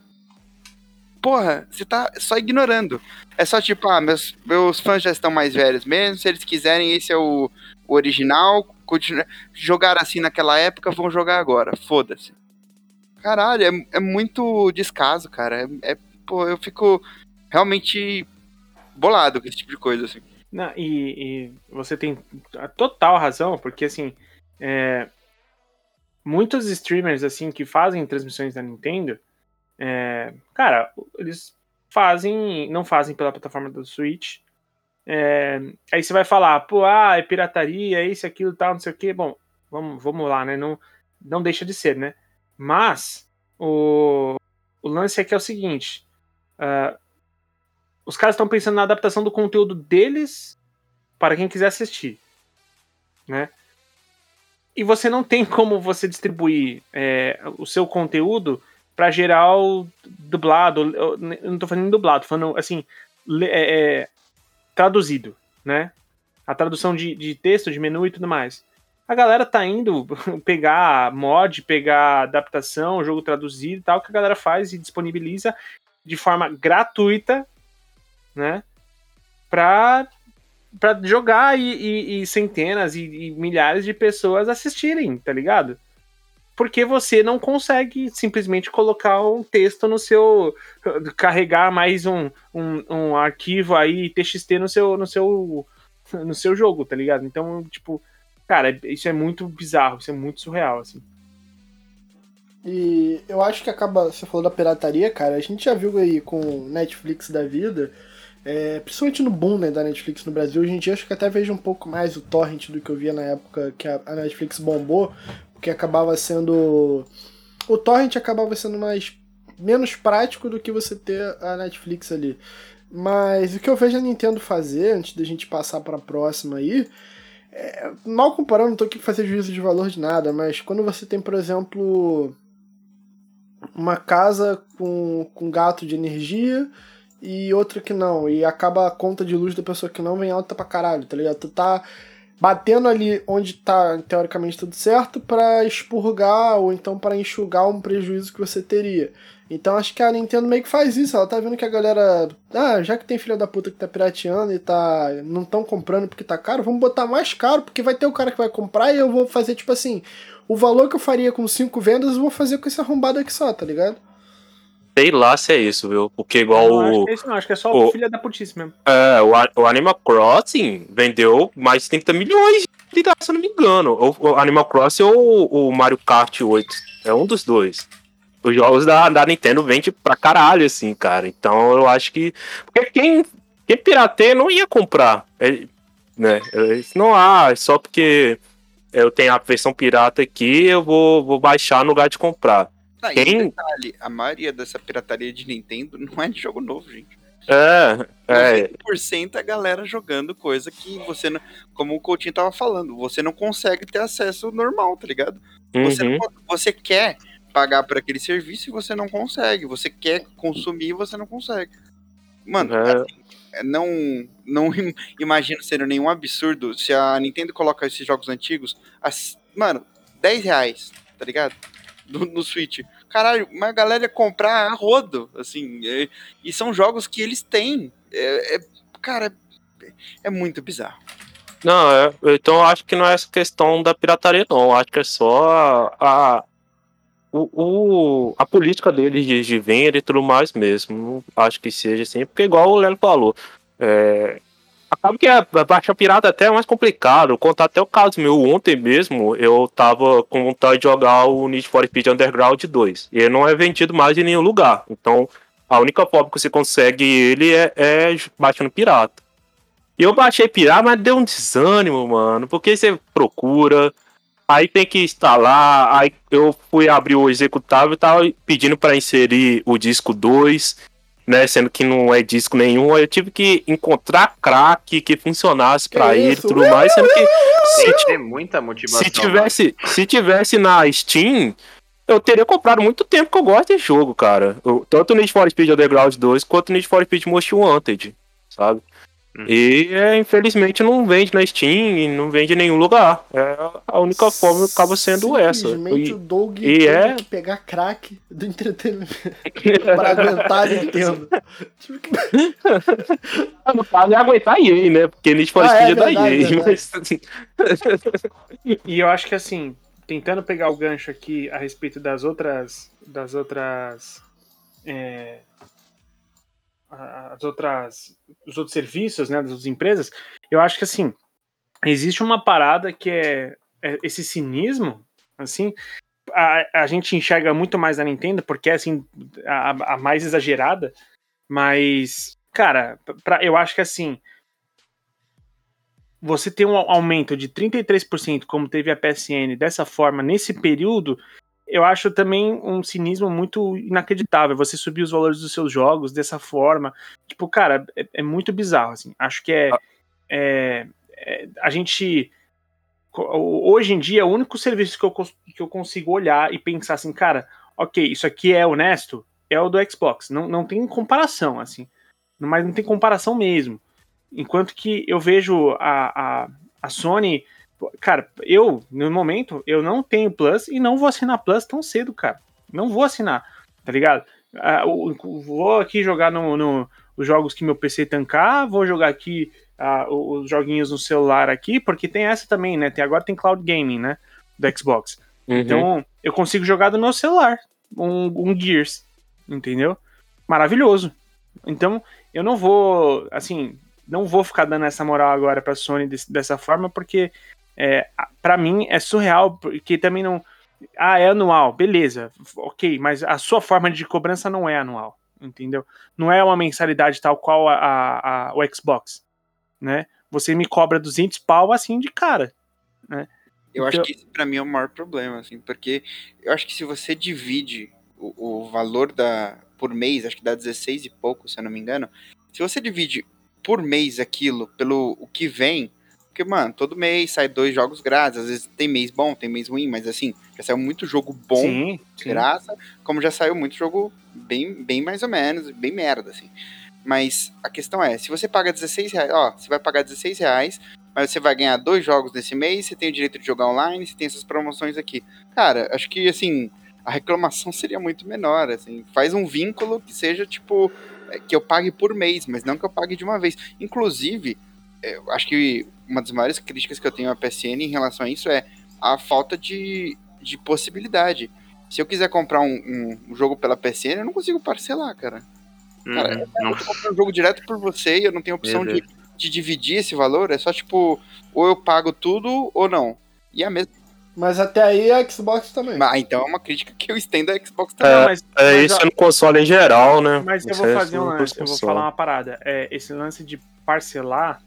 Porra, você tá só ignorando. É só tipo, ah, meus, meus fãs já estão mais velhos mesmo, se eles quiserem, esse é o, o original. Continua, jogaram assim naquela época, vão jogar agora. Foda-se. Caralho, é, é muito descaso, cara. É, é- pô, eu fico realmente bolado com esse tipo de coisa, assim. Não, e, e você tem a total razão, porque assim, é, muitos streamers assim que fazem transmissões da Nintendo, é, cara, eles fazem, não fazem pela plataforma do Switch. é, aí você vai falar, pô, ah, é pirataria, é isso, aquilo, tal, não sei o quê. Bom, vamos, vamos lá, né? Não, não deixa de ser, né? Mas o, o lance aqui é o seguinte. ah, os caras estão pensando na adaptação do conteúdo deles para quem quiser assistir, né? E você não tem como você distribuir é, o seu conteúdo para geral dublado. Eu não tô falando dublado, tô falando assim é, é, traduzido, né? A tradução de, de texto, de menu e tudo mais. A galera tá indo pegar mod, pegar adaptação, jogo traduzido e tal, que a galera faz e disponibiliza de forma gratuita né? Pra, pra jogar e, e- e centenas e, e milhares de pessoas assistirem, tá ligado? Porque você não consegue simplesmente colocar um texto no seu. carregar mais um, um, um arquivo aí, TXT no seu, no seu. no seu jogo, tá ligado? Então, tipo, cara, isso é muito bizarro, isso é muito surreal, assim. E eu acho que acaba. Você falou da pirataria, cara. A gente já viu aí com Netflix da vida. É, principalmente no boom né, da Netflix no Brasil. Hoje em dia acho que até vejo um pouco mais o torrent do que eu via na época que a, a Netflix bombou. Porque acabava sendo. O torrent acabava sendo mais. menos prático do que você ter a Netflix ali. Mas o que eu vejo a Nintendo fazer, antes da gente passar pra próxima aí, é, mal comparando, não tô aqui pra fazer juízo de valor de nada, mas quando você tem, por exemplo, uma casa com, com gato de energia e outra que não, e acaba a conta de luz da pessoa que não vem alta pra caralho, tá ligado? Tu tá batendo ali onde tá teoricamente tudo certo pra expurgar ou então para enxugar um prejuízo que você teria. Então acho que a Nintendo meio que faz isso, ela tá vendo que a galera, ah, já que tem filha da puta que tá pirateando e tá não tão comprando porque tá caro, vamos botar mais caro, porque vai ter o cara que vai comprar e eu vou fazer tipo assim, o valor que eu faria com cinco vendas, eu vou fazer com esse arrombado aqui só, tá ligado? Sei lá se é isso, viu? Porque igual não, acho o, que é isso não, acho que é só o- filha da putice mesmo. é, o, o Animal Crossing vendeu mais de 30 milhões de reais, se eu não me engano. O, o Animal Crossing ou o Mario Kart 8. É um dos dois. Os jogos da, da Nintendo vendem pra caralho, assim, cara. Então eu acho que. Porque quem, quem pirateia não ia comprar. É, né? Não, ah, só porque eu tenho a versão pirata aqui, eu vou, vou baixar no lugar de comprar. E Quem- um detalhe, a maioria dessa pirataria de Nintendo não é de jogo novo, gente. É, é. 90% é a galera jogando coisa que você não. Como o Coutinho tava falando, você não consegue ter acesso normal, tá ligado? Você, uhum. não- você quer pagar por aquele serviço e você não consegue. Você quer consumir e você não consegue. Mano, É. assim, não, não im- imagino sendo nenhum absurdo se a Nintendo coloca esses jogos antigos, as- mano, 10 reais, tá ligado? No, no Switch. Caralho, mas a galera comprar a rodo, assim, é- e são jogos que eles têm. É, é- cara, é, muito bizarro. Não, é, então eu acho que não é essa questão da pirataria, não. Eu acho que é só a, a, o, o- a política deles de, de venda e tudo mais mesmo. Acho que seja assim, porque igual o Lelo falou, é, acaba que a, baixa pirata até é mais complicado. Contar até o caso meu, ontem mesmo eu tava com vontade de jogar o Need for Speed Underground 2. E ele não é vendido mais em nenhum lugar. Então a única forma que você consegue ele é, é baixando pirata. E eu baixei pirata, mas deu um desânimo, mano. Porque você procura, aí tem que instalar, aí eu fui abrir o executável e tava pedindo pra inserir o disco 2, né? Sendo que não é disco nenhum. Aí eu tive que encontrar crack que funcionasse pra ele e tudo mais. Sendo que se, Tem muita motivação. se tivesse, se tivesse na Steam, eu teria comprado muito tempo que eu gosto de jogo, cara. Eu- tanto o Need for Speed Underground 2 quanto o Need for Speed Most Wanted, sabe? Hum. E é, infelizmente não vende na Steam e não vende em nenhum lugar. É, a única forma acaba sendo essa. E- o Doug e é- que pegar crack do entretenimento pra aguentar a Nintendo. Ah, no caso é aguentar a EA, né? Porque Need for Ah, é Speed é, da verdade, EA. Mas... E eu acho que assim, tentando pegar o gancho aqui a respeito das outras. Das outras. é, as outras. Os outros serviços, né? Das outras empresas, eu acho que assim, existe uma parada que é, é esse cinismo, assim. A, a gente enxerga muito mais na Nintendo, porque é assim, a, a mais exagerada, mas, cara, pra, eu acho que assim, você ter um aumento de 33%, como teve a PSN, dessa forma, nesse período, eu acho também um cinismo muito inacreditável. Você subir os valores dos seus jogos dessa forma. Tipo, cara, é, é muito bizarro, assim. Acho que é. é- é- a gente. Hoje em dia, o único serviço que eu, que eu consigo olhar e pensar assim, cara, ok, isso aqui é honesto, é o do Xbox. Não, não tem comparação, assim. Mas não tem comparação mesmo. Enquanto que eu vejo a, a, a Sony. Cara, eu, no momento, eu não tenho Plus e não vou assinar Plus tão cedo, cara. Não vou assinar, tá ligado? O- vou aqui jogar no, no- os jogos que meu PC tancar, vou jogar aqui o- os joguinhos no celular aqui, porque tem essa também, né? Tem, agora tem Cloud Gaming, né? Do Xbox. Uhum. Então, eu consigo jogar do meu celular um, um Gears, entendeu? Maravilhoso. Então, eu não vou, assim, não vou ficar dando essa moral agora pra Sony desse- dessa forma, porque é, a- pra mim é surreal, porque também não. Ah, é anual, beleza, ok, mas a sua forma de cobrança não é anual, entendeu? Não é uma mensalidade tal qual a, a- a- o Xbox, né? Você me cobra 200 pau assim de cara. Eu acho Então- que esse pra mim é o maior problema, assim, porque eu acho que se você divide o, o valor da por mês, acho que dá 16 e pouco, se eu não me engano, se você divide por mês aquilo pelo o que vem, porque, mano, todo mês sai dois jogos grátis, às vezes tem mês bom, tem mês ruim, mas assim, já saiu muito jogo bom sim, de sim. graça, como já saiu muito jogo bem, bem mais ou menos, bem merda, assim. Mas a questão é, se você paga 16 reais, ó, você vai pagar 16 reais, mas você vai ganhar dois jogos nesse mês, você tem o direito de jogar online, você tem essas promoções aqui. Cara, acho que, assim, a reclamação seria muito menor, assim. Faz um vínculo que seja, tipo, é, que eu pague por mês, mas não que eu pague de uma vez. Inclusive, eu acho que uma das maiores críticas que eu tenho à PSN em relação a isso é a falta de, de possibilidade. Se eu quiser comprar um, um- jogo pela PSN, eu não consigo parcelar, cara. Cara, Uhum. Não- Eu tô comprando um jogo direto por você e eu não tenho opção de, de dividir esse valor. É só tipo, ou eu pago tudo ou não. E é a mesma. Mas até aí a Xbox também. Ah, então é uma crítica que eu estendo a Xbox também. Não, mas, É mas, isso ó, no console em geral, né? Mas eu vou é fazer um lance, eu vou falar uma parada. É, esse lance de parcelar,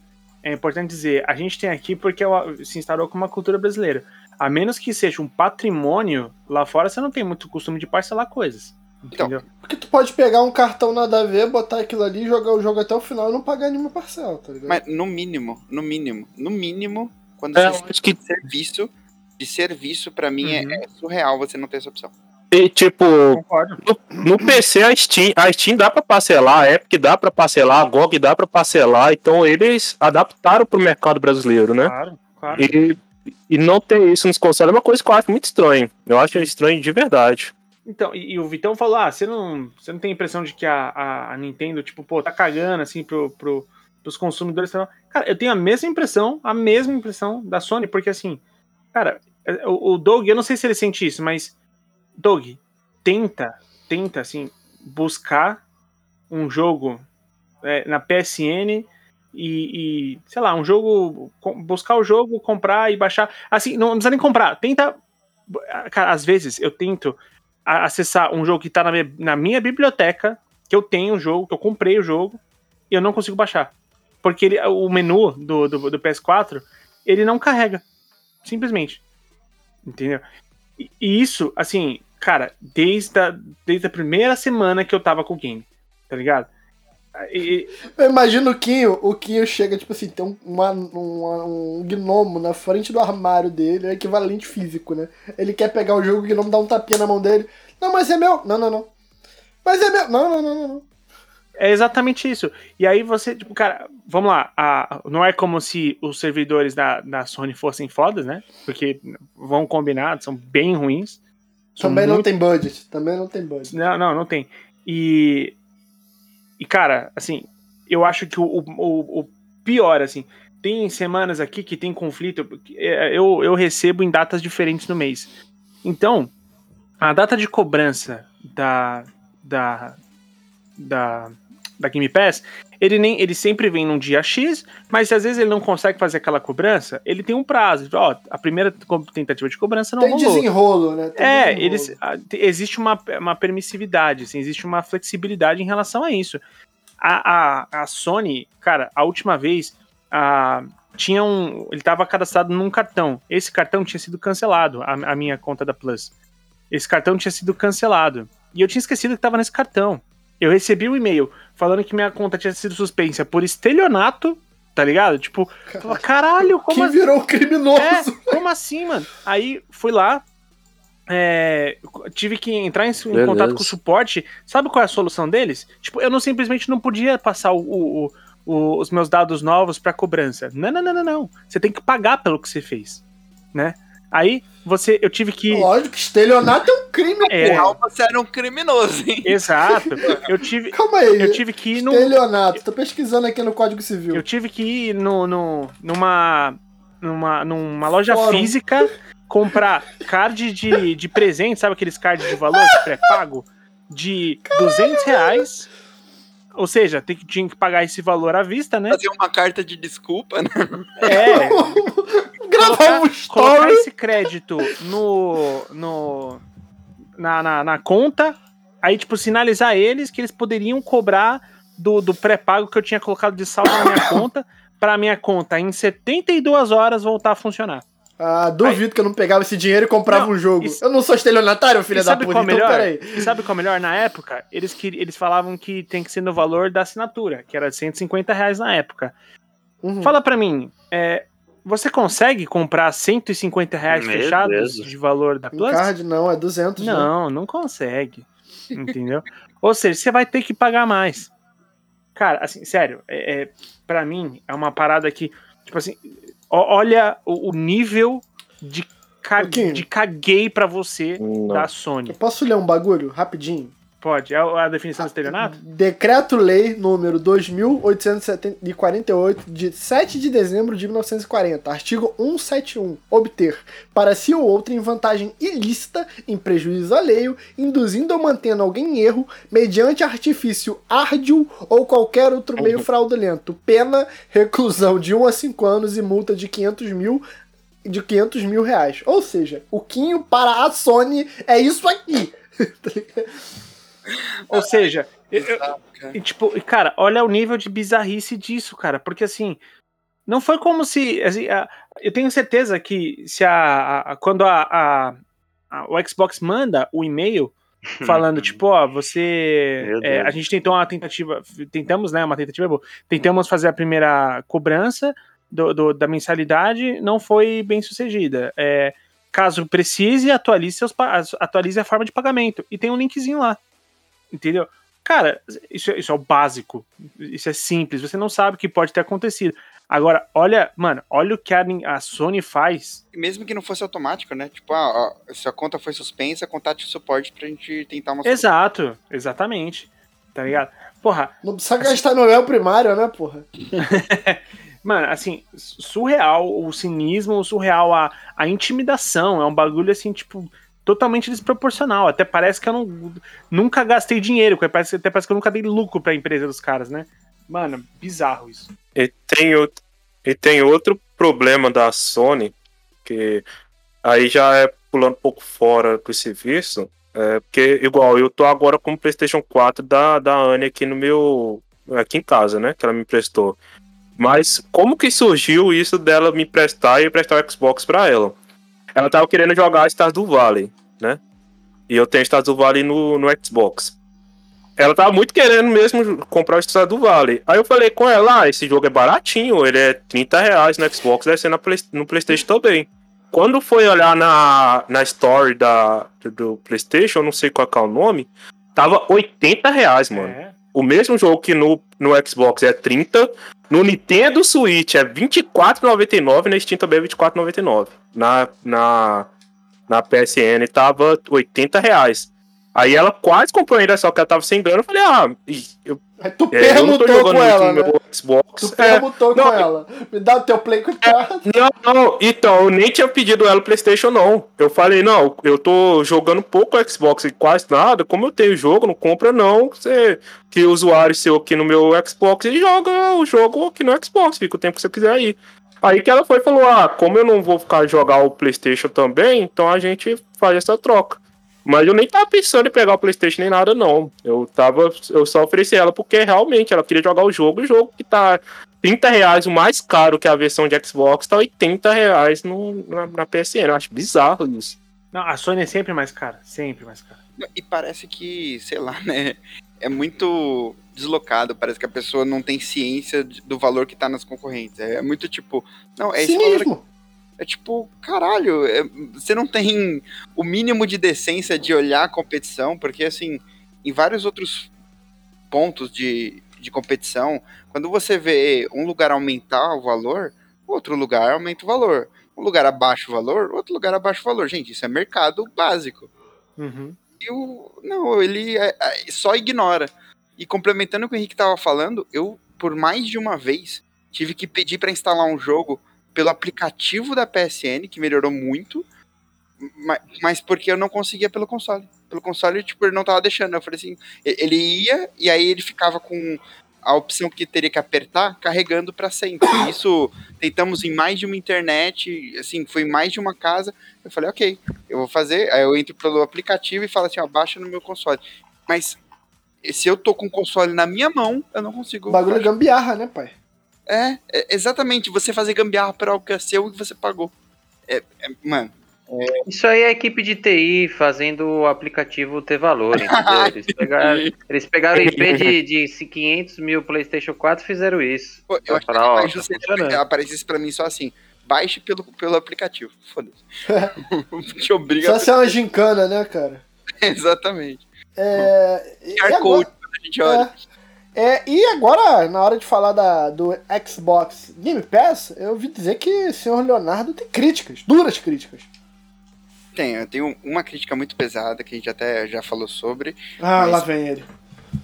é importante dizer, a gente tem aqui porque é se instaurou como uma cultura brasileira. A menos que seja um patrimônio, lá fora você não tem muito costume de parcelar coisas. Então, Entendeu? Porque tu pode pegar um cartão nada a ver, botar aquilo ali, jogar o jogo até o final e não pagar nenhuma parcela, tá ligado? Mas no mínimo, no mínimo, no mínimo, quando É, você acho que de serviço, de serviço, pra mim, é- Uhum. é, surreal você não ter essa opção. E tipo, no, no PC a Steam, a Steam dá pra parcelar, a Epic dá pra parcelar, a GOG dá pra parcelar, então eles adaptaram pro mercado brasileiro, né? Claro, claro. E, e não ter isso nos consoles é uma coisa que eu acho muito estranho. Eu acho estranho de verdade. Então, e, e o Vitão falou: ah, você não, você não tem a impressão de que a, a, a Nintendo, tipo, pô, tá cagando assim pro, pro, pros consumidores? Cara, eu tenho a mesma impressão, a mesma impressão da Sony, porque assim, cara, o, o Doug, eu não sei se ele sente isso, mas Doug, tenta, tenta, assim, buscar um jogo é, na PSN e, e, sei lá, um jogo, buscar o jogo, comprar e baixar. Assim, não, não precisa nem comprar, tenta. Cara, às vezes eu tento acessar um jogo que tá na minha, na minha biblioteca, que eu tenho o jogo, que eu comprei o jogo, e eu não consigo baixar. Porque ele- o menu do, do, do PS4, ele não carrega. Simplesmente. Entendeu? E isso, assim, cara, desde a, desde a primeira semana que eu tava com o game, tá ligado? E- Eu imagino o Quinho, o Quinho chega, tipo assim, tem um, uma- uma- um gnomo na frente do armário dele, é equivalente físico, né? Ele quer pegar o jogo, o gnomo dá um tapinha na mão dele. Não, mas é meu. Não, não, não. Mas é meu. Não, não, não, não, não. É exatamente isso. E aí você, tipo, cara, vamos lá. a- não é como se os servidores da, da Sony fossem fodas, né? Porque vão combinar, são bem ruins. São Também não muito- tem budget. Também não tem budget. Não, não, não tem. E. E, cara, assim, eu acho que o, o, o pior, assim, tem semanas aqui que tem conflito. é, Eu, eu recebo em datas diferentes no mês. Então, a data de cobrança da. da. da. Da Game Pass, ele, nem, ele sempre vem num dia X, mas se às vezes ele não consegue fazer aquela cobrança, ele tem um prazo. Ó, a primeira tentativa de cobrança não tem rolou. desenrolo, né? Tem É, desenrolo. eles, a- te- existe uma, uma permissividade, assim, existe uma flexibilidade em relação a isso. A, a, a Sony, cara, a última vez, a, tinha um. Ele estava cadastrado num cartão. Esse cartão tinha sido cancelado, a, a minha conta da Plus. Esse cartão tinha sido cancelado. E eu tinha esquecido que estava nesse cartão. Eu recebi um e-mail falando que minha conta tinha sido suspensa por estelionato, tá ligado? Tipo, eu falei, caralho, como que assim? virou criminoso. É, como assim, mano? Aí fui lá, é, tive que entrar em, em contato com o suporte. Sabe qual é a solução deles? Tipo, eu não simplesmente não podia passar o- o- o- os meus dados novos pra cobrança. Não, não, não, não, não. Você tem que pagar pelo que você fez, né? Aí você, eu tive que, Lógico, estelionato é um crime, É. porra. Você era um criminoso, hein? exato. Eu tive, Calma aí. eu tive que ir no, Estelionato. Tô pesquisando aqui no Código Civil. Eu tive que ir no, no- numa, numa, numa loja Fórum. física comprar card de, de presente, sabe aqueles cards de valor de pré-pago? De 200 reais. Ou seja, tem que, tinha que pagar esse valor à vista, né? Fazer uma carta de desculpa, né? É, Gravar um colocar story. esse crédito no, no na, na, na conta, aí, tipo, sinalizar eles que eles poderiam cobrar do, do pré-pago que eu tinha colocado de saldo na minha conta, pra minha conta em 72 horas voltar a funcionar. Ah, duvido que eu não pegava esse dinheiro e comprava Não, um jogo. isso- Eu não sou estelionatário, filha E da puta. Então, melhor? peraí. E sabe qual é melhor? Na época, eles, queri- eles falavam que tem que ser no valor da assinatura, que era 150 reais na época. Uhum. Fala pra mim, é, você consegue comprar 150 reais Meu fechados Deus. de valor da Um Plus? card não, é 200. né? Não, não consegue. Entendeu? Ou seja, você vai ter que pagar mais. Cara, assim, sério, é, é, para mim é uma parada que, tipo assim, ó- olha o, o nível de, ca- de caguei pra você Não. da Sony. Eu posso ler um bagulho rapidinho? Pode, é a definição do estelionato? Decreto-Lei número 2848, de 7 de dezembro de 1940, artigo 171. Obter, para si ou outro, em vantagem ilícita, em prejuízo alheio, induzindo ou mantendo alguém em erro, mediante artifício árduo ou qualquer outro meio fraudulento. Pena, reclusão de 1 a 5 anos e multa de 500 mil de 500 mil reais. Ou seja, o Quinho para a Sony é isso aqui. Tá ligado? Ou seja, eu- eu-. E, tipo, cara, olha o nível de bizarrice disso, cara. Porque assim, não foi como se. assim, a- eu tenho certeza que se a. a- quando a, a- o Xbox manda o e-mail falando, tipo, ó, você. É, a gente tentou uma tentativa. Tentamos, né? Uma tentativa boa. Tentamos fazer a primeira cobrança do, do- da mensalidade, não foi bem sucedida. É, caso precise, atualize, seus, atualize a forma de pagamento. E tem um linkzinho lá. Entendeu? Cara, isso, é- isso é o básico. Isso é simples. Você não sabe o que pode ter acontecido. Agora, olha, mano, olha o que a, Sony faz. E mesmo que não fosse automático, né? Tipo, ah, ó, se a conta foi suspensa, contate o suporte pra gente tentar uma Exato, exatamente. Tá ligado? Porra, Não precisa gastar no El primário, né, porra? Mano, assim, surreal o cinismo, o surreal a, a intimidação. É um bagulho assim, tipo, totalmente desproporcional. Até parece que eu não, nunca gastei dinheiro, parece, até parece que eu nunca dei lucro pra empresa dos caras, né? Mano, bizarro isso. E tem, outro, e tem outro problema da Sony, que aí já é pulando um pouco fora do serviço, é, porque igual eu tô agora com o PlayStation 4 da, da Anne aqui no meu. aqui em casa, né? Que ela me emprestou. Mas como que surgiu isso dela me emprestar e emprestar o Xbox pra ela? Ela tava querendo jogar Stars do Valley, né? E eu tenho Stars do Valley no, no Xbox. Ela tava muito querendo mesmo comprar o Stars do Valley. Aí eu falei com ela, ah, esse jogo é baratinho, ele é 30 reais no Xbox, deve ser na Play- no Playstation também. Quando foi olhar na, na story da, do, Playstation, eu não sei qual é o nome, tava 80 reais, mano É. o mesmo jogo que no, no Xbox é 30, no Nintendo Switch é 24,99 na Steam também é 24,99. Na, na, na PSN tava 80 reais. Aí ela quase comprou ainda, só que ela tava sem grana. Eu falei, ah, eu, Aí tu é, jogando com ela, né? Xbox. Tu É, perguntou não, com ela. Me dá o teu play coitado. não, não, então, eu nem tinha pedido ela o PlayStation, não. Eu falei, não, eu tô jogando pouco Xbox e quase nada. Como eu tenho jogo, não compra, não. Você que usuário seu aqui no meu Xbox e joga o jogo aqui no Xbox, fica o tempo que você quiser aí. Aí que ela foi e falou: Ah, como eu não vou ficar jogar o PlayStation também, então a gente faz essa troca. Mas eu nem tava pensando em pegar o PlayStation nem nada, não. Eu tava. Eu só ofereci ela porque realmente ela queria jogar o jogo, o jogo que tá 30 reais, o mais caro que a versão de Xbox, tá 80 reais no, na, na PSN. Eu acho bizarro isso. Não, a Sony é sempre mais cara. Sempre mais cara. E parece que, sei lá, né? É muito deslocado. Parece que a pessoa não tem ciência do valor que tá nas concorrentes. É muito tipo, não, é esse valor aqui. Cinismo. É tipo, caralho, é- você não tem o mínimo de decência de olhar a competição, porque assim, em vários outros pontos de, de competição, quando você vê um lugar aumentar o valor, outro lugar aumenta o valor. Um lugar abaixa o valor, outro lugar abaixa o valor. Gente, isso é mercado básico. Uhum. E o. Não, ele é- é- só ignora. E complementando o que o Henrique tava falando, eu, por mais de uma vez, tive que pedir para instalar um jogo pelo aplicativo da PSN, que melhorou muito, ma- mas porque eu não conseguia pelo console. Pelo console, tipo, ele não tava deixando. Eu falei assim, ele ia e aí ele ficava com a opção que teria que apertar, carregando para sempre. Isso tentamos em mais de uma internet, assim, foi em mais de uma casa. Eu falei, ok, eu vou fazer. Aí eu entro pelo aplicativo e falo assim, ó, baixa no meu console. Mas se eu tô com o console na minha mão, eu não consigo. O bagulho é gambiarra, né, pai? É, é, exatamente. Você fazer gambiarra para algo que é seu e que você pagou. É, é, mano, Isso aí é a equipe de TI fazendo o aplicativo ter valor, entendeu? Eles pegaram, eles pegaram o IP de, de 500 mil PlayStation 4 e fizeram isso. pô, eu acho que falar, mais tá justo se aparecesse pra mim só assim. Baixe pelo, pelo aplicativo. Foda-se. Te obriga. Só ser uma gincana, né, cara? Exatamente. É. e QR agora- Code, quando a gente olha. É, e agora, na hora de falar da, do Xbox Game Pass, eu ouvi dizer que o senhor Leonardo tem críticas, duras críticas. Tem, eu tenho uma crítica muito pesada que a gente até já falou sobre. Ah, lá vem ele.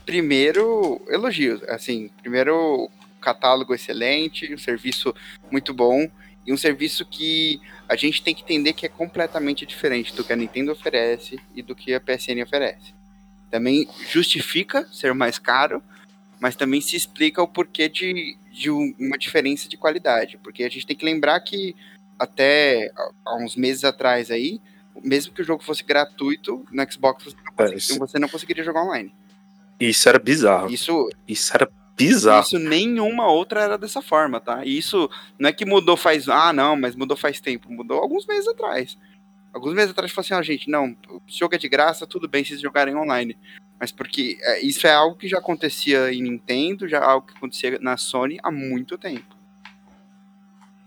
Primeiro, elogios. Assim, primeiro, catálogo excelente, um serviço muito bom. E um serviço que a gente tem que entender que é completamente diferente do que a Nintendo oferece e do que a PSN oferece. Também justifica ser mais caro, mas também se explica o porquê de, de um- uma diferença de qualidade. Porque a gente tem que lembrar que até há- uns meses atrás aí, mesmo que o jogo fosse gratuito, no Xbox você não, É, isso- você não conseguiria jogar online. Isso era bizarro. Isso, Isso era bizarro. isso nenhuma outra era dessa forma, tá? E isso não é que mudou faz. Ah, não, mas mudou faz tempo. Mudou alguns meses atrás. Alguns meses atrás falou assim, ó, gente, não, o jogo é de graça, tudo bem se jogarem online. Mas porque é, isso é algo que já acontecia em Nintendo, já é algo que acontecia na Sony há muito tempo.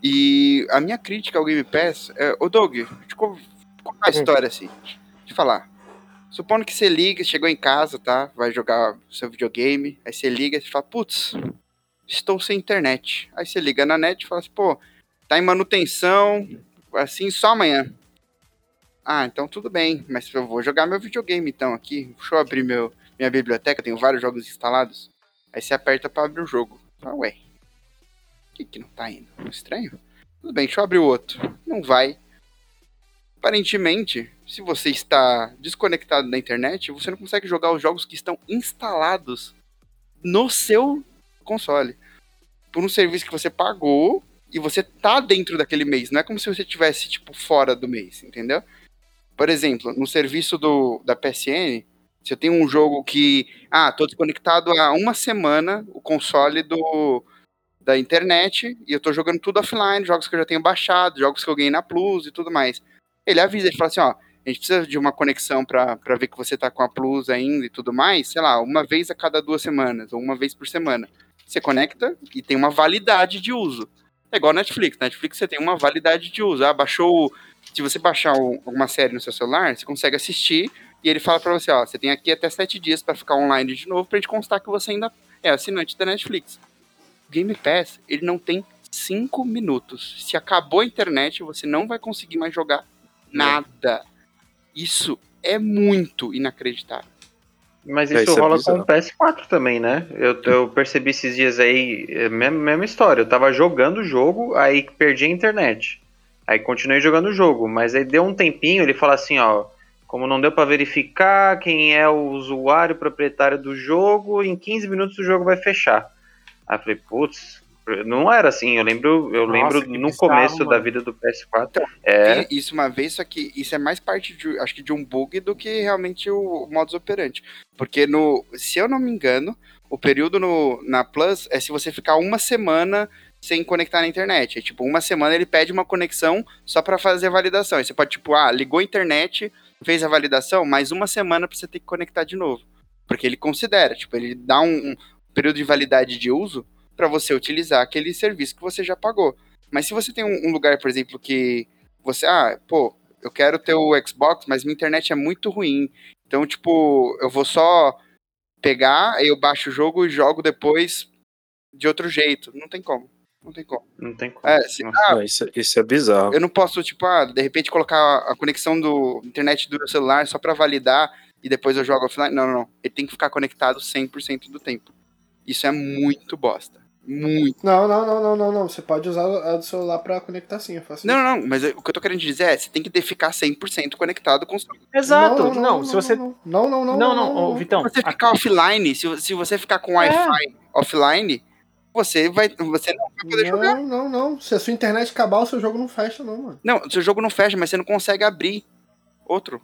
E a minha crítica ao Game Pass, é, ô Doug, co- contar a história assim. Eu falar. Supondo que você liga, chegou em casa, tá? Vai jogar seu videogame. Aí você liga e fala, putz, estou sem internet. Aí você liga na net e fala assim, pô, tá em manutenção, assim, só amanhã. Ah, então tudo bem, mas eu vou jogar meu videogame então aqui. Deixa eu abrir meu, minha biblioteca, tenho vários jogos instalados. Aí você aperta para abrir o jogo. Ah, ué, que que não tá indo? Estranho. Tudo bem, deixa eu abrir o outro. Não vai. Aparentemente, se você está desconectado da internet, você não consegue jogar os jogos que estão instalados no seu console. Por um serviço que você pagou e você tá dentro daquele mês. Não é como se você tivesse, tipo, fora do mês, entendeu? Por exemplo, no serviço do, da PSN, se eu tenho um jogo que. Ah, tô desconectado há uma semana, o console do, da internet, e eu tô jogando tudo offline, jogos que eu já tenho baixado, jogos que eu ganhei na Plus e tudo mais. Ele avisa, ele fala assim, ó, a gente precisa de uma conexão para ver que você tá com a Plus ainda e tudo mais, sei lá, uma vez a cada duas semanas, ou uma vez por semana. Você conecta e tem uma validade de uso. É igual Netflix. Netflix você tem uma validade de uso. Ah, baixou. Se você baixar alguma série no seu celular, você consegue assistir e ele fala para você, ó, você tem aqui até sete dias para ficar online de novo pra gente constar que você ainda é assinante da Netflix. Game Pass, ele não tem cinco minutos. Se acabou a internet, você não vai conseguir mais jogar nada. Isso é muito inacreditável. Mas É, isso isso é rola bizarro. com o PS4 também, né? Eu, eu percebi esses dias aí, é, mesma, mesma história. Eu tava jogando o jogo, aí perdi a internet. Aí continuei jogando o jogo, mas aí deu um tempinho, ele fala assim, ó, como não deu pra verificar quem é o usuário proprietário do jogo, em 15 minutos o jogo vai fechar. Aí eu falei, putz, não era assim, eu lembro, eu Nossa, lembro que no bizarro, começo da mano. vida do PS4. É, Vi isso uma vez, só que isso é mais parte de, acho que de um bug do que realmente o modus operandi. Porque no, se eu não me engano, o período no, na Plus é se você ficar uma semana sem conectar na internet. É tipo, uma semana ele pede uma conexão só pra fazer a validação. Aí você pode, tipo, ah, ligou a internet, fez a validação, mais uma semana pra você ter que conectar de novo. Porque ele considera, tipo, ele dá um, um período de validade de uso pra você utilizar aquele serviço que você já pagou. Mas se você tem um, um lugar, por exemplo, que você, ah, pô, eu quero ter o Xbox, mas minha internet é muito ruim. Então, tipo, eu vou só pegar, eu baixo o jogo e jogo depois de outro jeito. Não tem como. Não tem como. não tem como. É, se- ah, Não, isso, isso é bizarro. eu não posso, tipo, ah, de repente colocar a conexão do internet do meu celular só pra validar e depois eu jogo offline. Não, não, não. Ele tem que ficar conectado 100% do tempo. Isso é muito bosta. Muito. Não, não, não, não, não, não. Você pode usar a do celular pra conectar sim, eu faço Não, não, não, mas o que eu tô querendo dizer é, você tem que ter- ficar 100% conectado com o seu Exato. Não, se você. Não, não, não, não. Não, não, ô, Vitão. Se você ficar offline, se, se você ficar com Wi-Fi offline, você vai, você não vai poder jogar. Não, não, não. Se a sua internet acabar, o seu jogo não fecha, não, mano. Não, seu jogo não fecha, mas você não consegue abrir outro.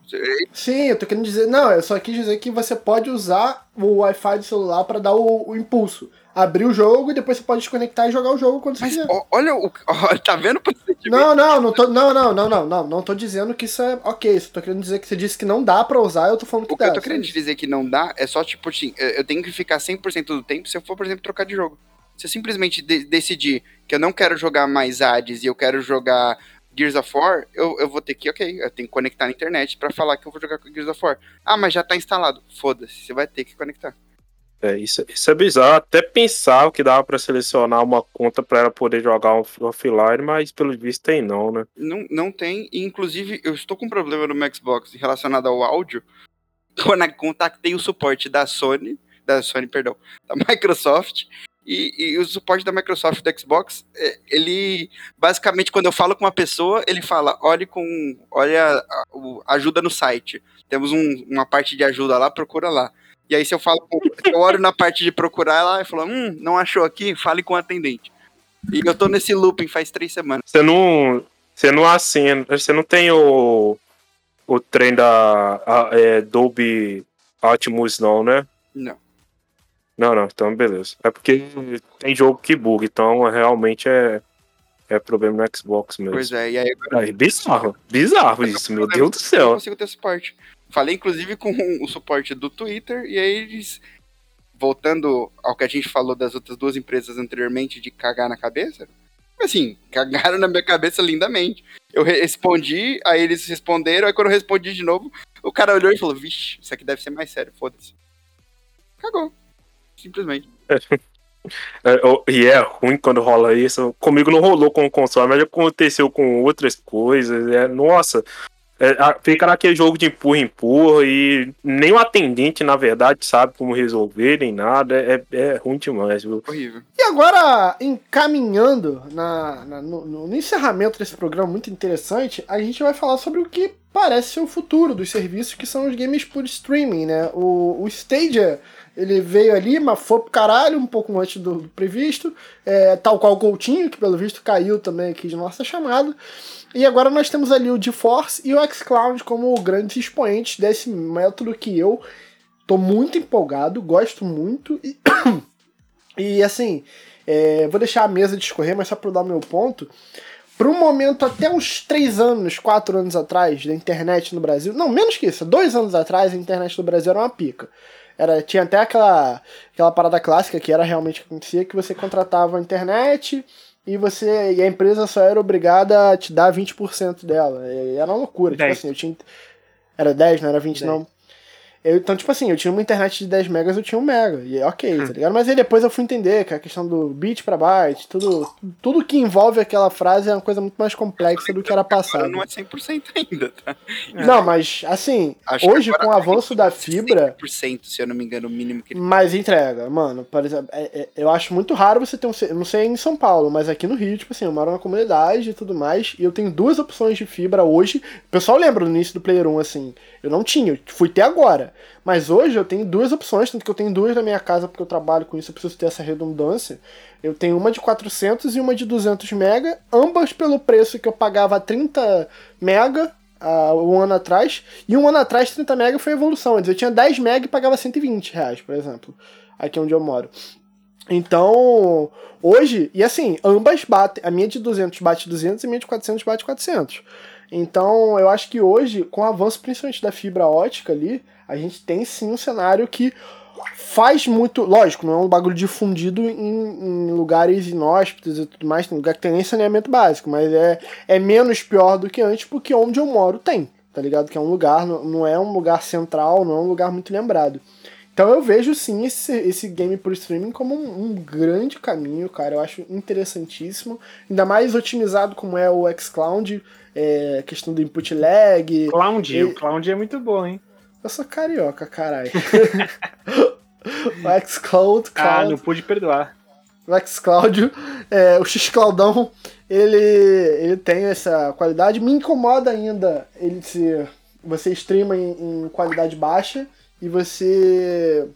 Sim, eu tô querendo dizer. Não, eu só quis dizer que você pode usar o Wi-Fi do celular pra dar o, o impulso. Abrir o jogo e depois você pode desconectar e jogar o jogo quando você Mas quiser. ó, olha o. ó, tá vendo o? Não, não, não tô. Não, não, não, não, não. Não tô dizendo que isso é ok. Só tô querendo dizer que você disse que não dá pra usar, eu tô falando que O que dá. eu tô querendo dizer que não dá é só, tipo assim, eu eu tenho que ficar 100% do tempo se eu for, por exemplo, trocar de jogo. Se eu simplesmente de- decidir que eu não quero jogar mais Hades e eu quero jogar Gears of War, eu, eu vou ter que, ok, eu tenho que conectar na internet pra falar que eu vou jogar com Gears of War. Ah, mas já tá instalado. Foda-se, você vai ter que conectar. É, isso, isso é bizarro. Até pensava que dava pra selecionar uma conta pra ela poder jogar off- offline, mas pelo visto tem não, né? Não, não tem, e inclusive eu estou com um problema no meu Xbox relacionado ao áudio. Quando eu contatei o suporte da Sony, da Sony, perdão, da Microsoft, e, e o suporte da Microsoft do Xbox, é, ele basicamente quando eu falo com uma pessoa, ele fala, olhe com, olha ajuda no site. Temos um- uma parte de ajuda lá, procura lá. E aí se eu falo, eu olho na parte de procurar lá, e falo, hum, não achou aqui, fale com o atendente. E eu tô nesse looping faz três semanas. Você não. Você não assina. Você não tem o. O trem da a, é, Dolby Atmos, não, né? Não. Não, não, então beleza. É porque tem jogo que buga, então realmente é, é problema no Xbox mesmo. Pois é, e aí agora É bizarro, bizarro isso, meu Deus do eu não céu. consigo ter suporte. Falei inclusive com o suporte do Twitter, e aí eles, voltando ao que a gente falou das outras duas empresas anteriormente de cagar na cabeça, Assim, cagaram na minha cabeça lindamente. Eu re- respondi, aí eles responderam, aí quando eu respondi de novo, o cara olhou e falou, vixe, isso aqui deve ser mais sério, foda-se. Cagou. Simplesmente. É, e é ruim quando rola isso. Comigo não rolou com o console, mas aconteceu com outras coisas. É, nossa, é, fica naquele jogo de empurra-empurra e nem o atendente, na verdade, sabe como resolver, nem nada. É, é ruim demais, viu? Horrível. E agora, encaminhando na, na- no, no encerramento desse programa muito interessante, a gente vai falar sobre o que parece ser o futuro dos serviços que são os games por streaming, né? O, o Stadia, ele veio ali, mas foi pro caralho, um pouco antes do, previsto, é, tal qual o Coutinho, que pelo visto caiu também aqui de nossa chamada. E agora nós temos ali o GeForce e o xCloud como grandes expoentes desse método que eu tô muito empolgado, gosto muito e, e assim, é, vou deixar a mesa discorrer, mas só para dar meu ponto. Para um momento, até uns 3 anos, 4 anos atrás, da internet no Brasil, não, menos que isso, dois anos atrás, a internet no Brasil era uma pica. Era, tinha até aquela, aquela parada clássica que era realmente o que acontecia, que você contratava a internet e você e a empresa só era obrigada a te dar 20% dela. Era uma loucura. Tipo 10. assim, eu tinha. Era 10, não era 20, 10. não. Eu, então, tipo assim, eu tinha uma internet de 10 megas, eu tinha um mega. E é ok, tá ligado? Mas aí depois eu fui entender que a questão do bit pra byte, tudo, tudo que envolve aquela frase é uma coisa muito mais complexa do que era passado. não é 100% ainda, tá? Não, mas assim, Acho hoje com o tá avanço da fibra, 100%, se eu não me engano, o mínimo que ele mas entrega, mano, por exemplo, é- é- eu acho muito raro você ter um. Não sei em São Paulo, mas aqui no Rio, tipo assim, eu moro na comunidade e tudo mais, e eu tenho duas opções de fibra hoje. O pessoal lembra no início do Player 1, assim, eu não tinha, eu fui ter agora. Mas hoje eu tenho duas opções, tanto que eu tenho duas na minha casa porque eu trabalho com isso, eu preciso ter essa redundância. Eu tenho uma de 400 e uma de 200 mega, ambas pelo preço que eu pagava 30 mega há um ano atrás. E um ano atrás, 30 mega foi evolução. Antes eu tinha 10 mega e pagava 120 reais, por exemplo, aqui onde eu moro. Então, hoje, e assim, ambas batem. A minha de 200 bate 200 e a minha de 400 bate 400. Então, eu acho que hoje, com o avanço principalmente da fibra ótica ali, a gente tem sim um cenário que faz muito. Lógico, não é um bagulho difundido em, em lugares inóspitos e tudo mais, tem lugar que tem nem saneamento básico, mas é, é menos pior do que antes, porque onde eu moro tem, tá ligado? Que é um lugar, não, é um lugar central, não é um lugar muito lembrado. Então eu vejo sim esse, esse game por streaming como um, um grande caminho, cara. Eu acho interessantíssimo. Ainda mais otimizado como é o xCloud, é, questão do input lag. Cloud, E- o Cloud é muito bom, hein? Eu sou carioca, caralho. o xCloud, Ah, Cloud, não pude perdoar. o xCloud, é, o xCloudão, ele, ele tem essa qualidade. Me incomoda ainda ele se você streama em, em qualidade baixa e você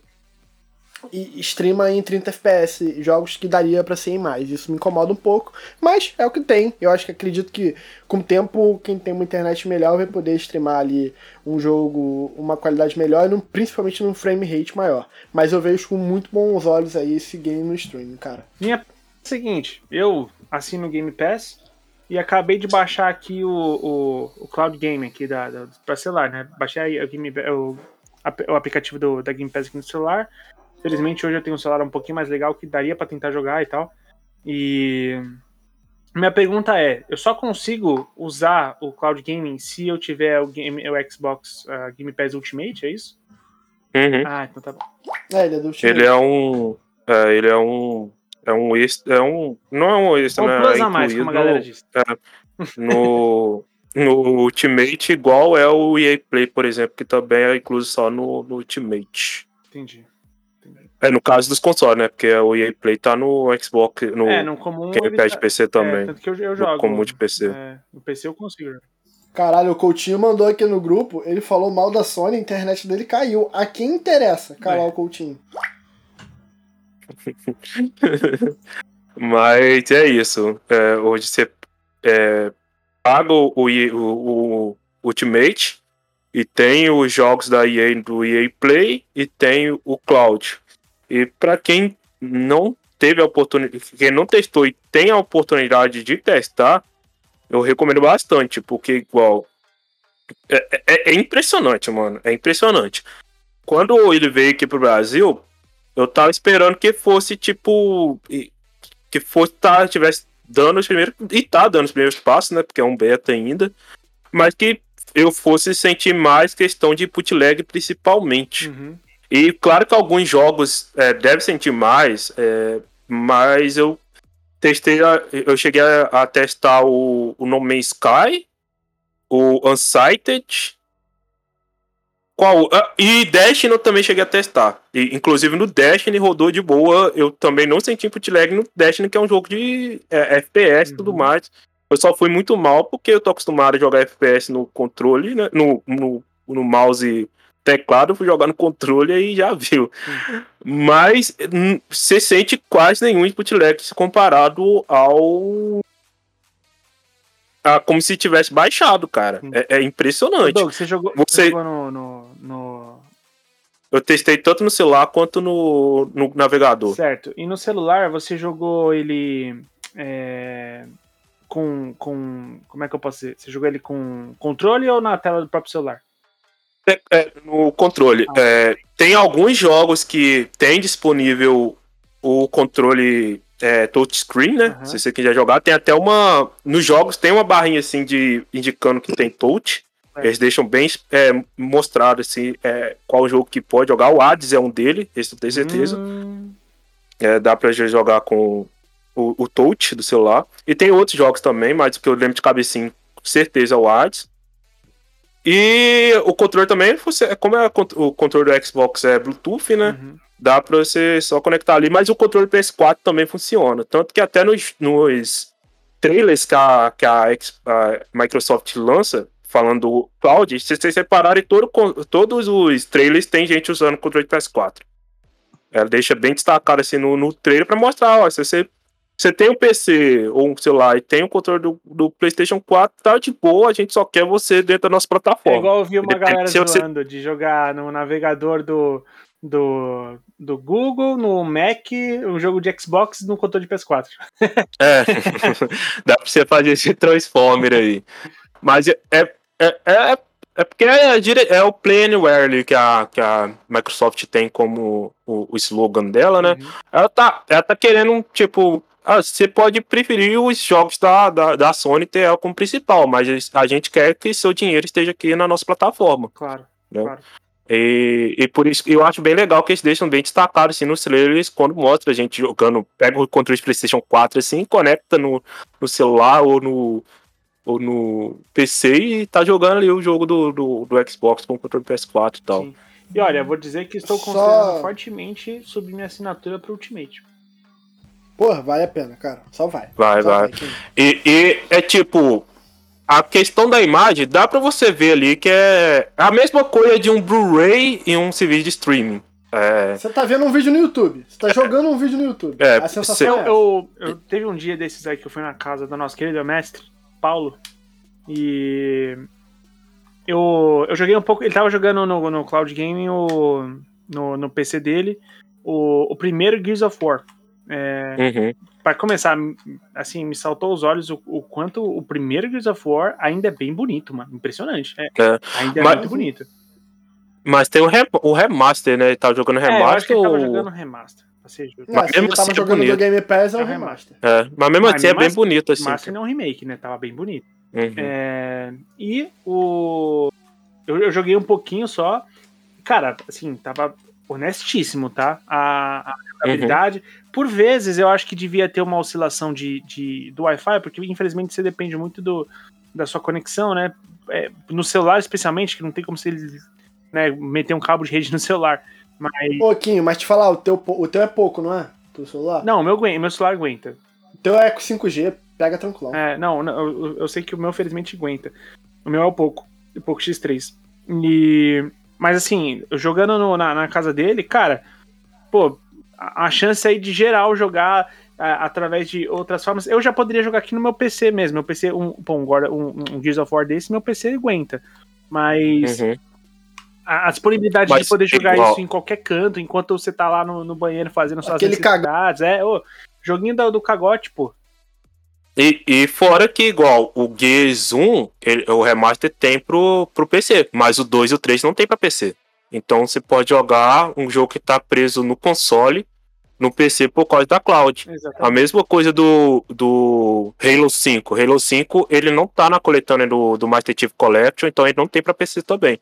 e streama em 30 FPS, jogos que daria pra ser em mais. Isso me incomoda um pouco, mas é o que tem. Eu acho que acredito que com o tempo quem tem uma internet melhor vai poder streamar ali um jogo, uma qualidade melhor, e principalmente num frame rate maior. Mas eu vejo com muito bons olhos aí esse game no streaming, cara. Minha é seguinte, eu assino o Game Pass e acabei de baixar aqui o, o, o Cloud Game aqui da, da, pra celular, né? Baixei o, Game, o, o aplicativo do, da Game Pass aqui no celular. Felizmente hoje eu tenho um celular um pouquinho mais legal que daria pra tentar jogar e tal. E minha pergunta é, eu só consigo usar o Cloud Gaming se eu tiver o, game, o Xbox ah, Game Pass Ultimate, é isso? Uhum. Ah, então tá bom. É, ele é do Ele é um. É, ele é um. É um extra. É um. Não é um extra, Um né? plus é a mais, como a galera diz. no, no Ultimate, igual é o EA Play, por exemplo, que também é incluso só no, no Ultimate. Entendi. É no caso dos consoles, né? Porque o EA Play tá no Xbox, no É, no comum. Game ele Pass tá- de PC também. É, tanto que eu, eu no jogo. comum de PC. É, no PC eu consigo. Caralho, o Coutinho mandou aqui no grupo, ele falou mal da Sony, a internet dele caiu. A quem interessa calar É. o Coutinho? Mas é isso. É, hoje você é, paga o, o- o Ultimate e tem os jogos da EA do EA Play e tem o Cloud. E para quem não teve a oportunidade, quem não testou e tem a oportunidade de testar, eu recomendo bastante, porque igual é, é- é impressionante, mano. É impressionante. Quando ele veio aqui pro Brasil, eu tava esperando que fosse tipo. Que fosse tá, tivesse dando os primeiros. E tá dando os primeiros passos, né? Porque é um beta ainda. Mas que eu fosse sentir mais questão de bootleg principalmente. Uhum. E claro que alguns jogos é, devem sentir mais, é, mas eu testei, a- eu cheguei a, a testar o, o No Man's Sky, o Unsighted, qual? ah, e Destiny eu também cheguei a testar. E, inclusive no Destiny rodou de boa, eu também não senti bootleg no Destiny, que é um jogo de é, FPS e tudo Uhum. mais. Eu só fui muito mal porque eu tô acostumado a jogar FPS no controle, né? No, no, no mouse teclado, fui jogar no controle e já viu. Mas hum, você sente quase nenhum bootleg se comparado ao. A, como se tivesse baixado, cara. Sim. É, é impressionante. Doug, você jogou, Você- você jogou no, no, no- Eu testei tanto no celular quanto no, no navegador. Certo. E no celular você jogou ele é, com, com. Como é que eu posso dizer? Você jogou ele com controle ou na tela do próprio celular? É, é, no controle. Ah. É, tem alguns jogos que tem disponível o controle é, touchscreen, né? Aham. Se você quiser jogar, tem até uma. Nos jogos tem uma barrinha assim de indicando que tem touch. É. Eles deixam bem é, mostrado assim qual jogo que pode jogar. O Hades é um dele, esse eu tenho certeza. Hum, É, dá pra jogar com o, o touch do celular. E tem outros jogos também, mas que eu lembro de cabecinho, com certeza é o Hades. E o controle também, você, como é o controle do Xbox é Bluetooth, né? uhum. Dá pra você só conectar ali, mas o controle PS4 também funciona. Tanto que até nos, nos trailers que, a, que a, a Microsoft lança, falando do cloud, se vocês separarem todo, todos os trailers, tem gente usando o controle PS4. Ela deixa bem destacado assim no, no trailer pra mostrar, ó, se você, você tem um PC ou um celular e tem o controle do, do PlayStation 4, tá de boa, a gente só quer você dentro da nossa É plataforma. igual eu vi uma galera se você- zoando de jogar no navegador do, do, do Google, no Mac, um jogo de Xbox no controle de PS4. É, dá pra você fazer esse transformer aí. Mas é, é, é, é, é porque é, dire- é o Play Anywhere que a, que a Microsoft tem como o, o slogan dela, né? Uhum. Ela tá, ela tá querendo, tipo, ah, você pode preferir os jogos da, da, da Sony ter ela como principal, mas a gente quer que seu dinheiro esteja aqui na nossa plataforma. Claro. Não. claro. E, e por isso eu acho bem legal que eles deixam bem destacado assim nos trailers quando mostra a gente jogando, pega o controle de PlayStation 4 assim, conecta no, no celular ou no, ou no PC e tá jogando ali o jogo do, do, do Xbox com o controle PS4 e tal. Sim. E olha, vou dizer que estou Só- considerando fortemente subir minha assinatura pro Ultimate. Porra, vale a pena, cara. Só vai. Vai, Só vai. Kim. E, e é tipo, a questão da imagem, dá pra você ver ali que é a mesma coisa de um Blu-ray e um serviço de streaming. É, Você tá vendo um vídeo no YouTube. Você tá jogando um vídeo no YouTube. É, a sensação cê- é essa. eu, eu teve um dia desses aí que eu fui na casa do nosso querido mestre, Paulo, e eu, eu joguei um pouco. Ele tava jogando no, no Cloud Gaming o, no, no PC dele o, o primeiro Gears of War. É, uhum. Pra começar, assim, me saltou os olhos o, o quanto o primeiro Gears of War ainda é bem bonito, mano. Impressionante. É, É. ainda é Mas- muito bonito. Mas tem o, re- o remaster, né? Ele tava jogando É, eu acho que remaster. ele tava ou- jogando remaster. Não, mas ele mesmo tava assim é jogando bonito. no Game Pass, é É um remaster. É, mas mesmo Mas assim é bem bonito, assim. Master não é um remake, né? Tava bem bonito. Uhum. É, e o. Eu, eu joguei um pouquinho só. Cara, assim, tava honestíssimo, tá? A, a jogabilidade. Por vezes eu acho que devia ter uma oscilação de, de, do Wi-Fi, porque infelizmente você depende muito do, da sua conexão, né? É, no celular, especialmente, que não tem como você né, meter um cabo de rede no celular. Mas. Pouquinho, mas te falar, o teu, o teu é pouco, não é? O teu celular? Não, o meu, meu celular aguenta. O teu é com 5G, pega tranquilo. É, não, não, eu, eu sei que o meu felizmente aguenta. O meu é o pouco, o pouco X3. E mas assim, jogando no- na, na casa dele, cara, pô, a, chance aí de geral jogar a- através de outras formas, eu já poderia jogar aqui no meu PC mesmo. Meu PC, um, bom, agora um, um Gears of War desse, meu PC aguenta. Mas Uhum. a, a disponibilidade Mas de poder jogar igual- isso em qualquer canto, enquanto você tá lá no, no banheiro fazendo suas Aquele necessidades, é, ô, joguinho do, do cagote, pô. E, e fora que, igual, o Gears 1, ele- o remaster tem pro, pro PC, mas o 2 e o 3 não tem pra PC. Então você pode jogar um jogo que tá preso no console no PC por causa da cloud. A Exatamente. mesma coisa do, do Halo 5. Halo 5, ele não tá na coletânea do, do Master Chief Collection, então ele não tem pra PC também.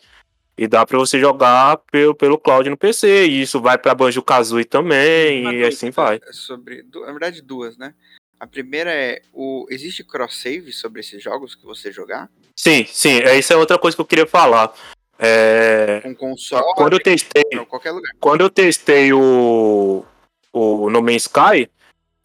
E dá pra você jogar pelo, pelo cloud no PC, e isso vai pra Banjo-Kazooie também, Uma e assim vai. Sobre, na verdade, duas, né? A primeira é, o, existe cross-save sobre esses jogos que você jogar? Sim, sim, é- isso é outra coisa que eu queria falar. É, Com console quando eu testei, lugar. quando eu testei o, o No Man's Sky,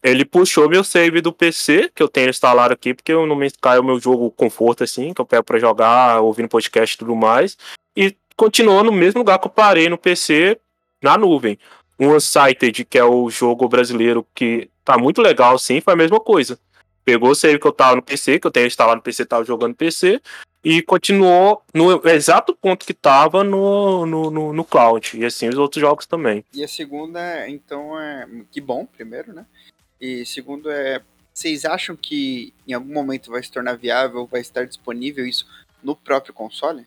ele puxou meu save do PC, que eu tenho instalado aqui, porque o No Man's Sky é o meu jogo conforto, assim, que eu pego pra jogar, ouvindo podcast e tudo mais. E continuou no mesmo lugar que eu parei no PC, na nuvem. O Unsighted, que é o jogo brasileiro que tá muito legal, sim, foi a mesma coisa. Pegou o save que eu tava no PC, que eu tenho instalado no PC, tava jogando no PC, e continuou no exato ponto que tava no, no, no, no cloud. E assim os outros jogos também. E a segunda, então, é. Que bom, primeiro, né? E segundo é. Vocês acham que em algum momento vai se tornar viável, vai estar disponível isso no próprio console?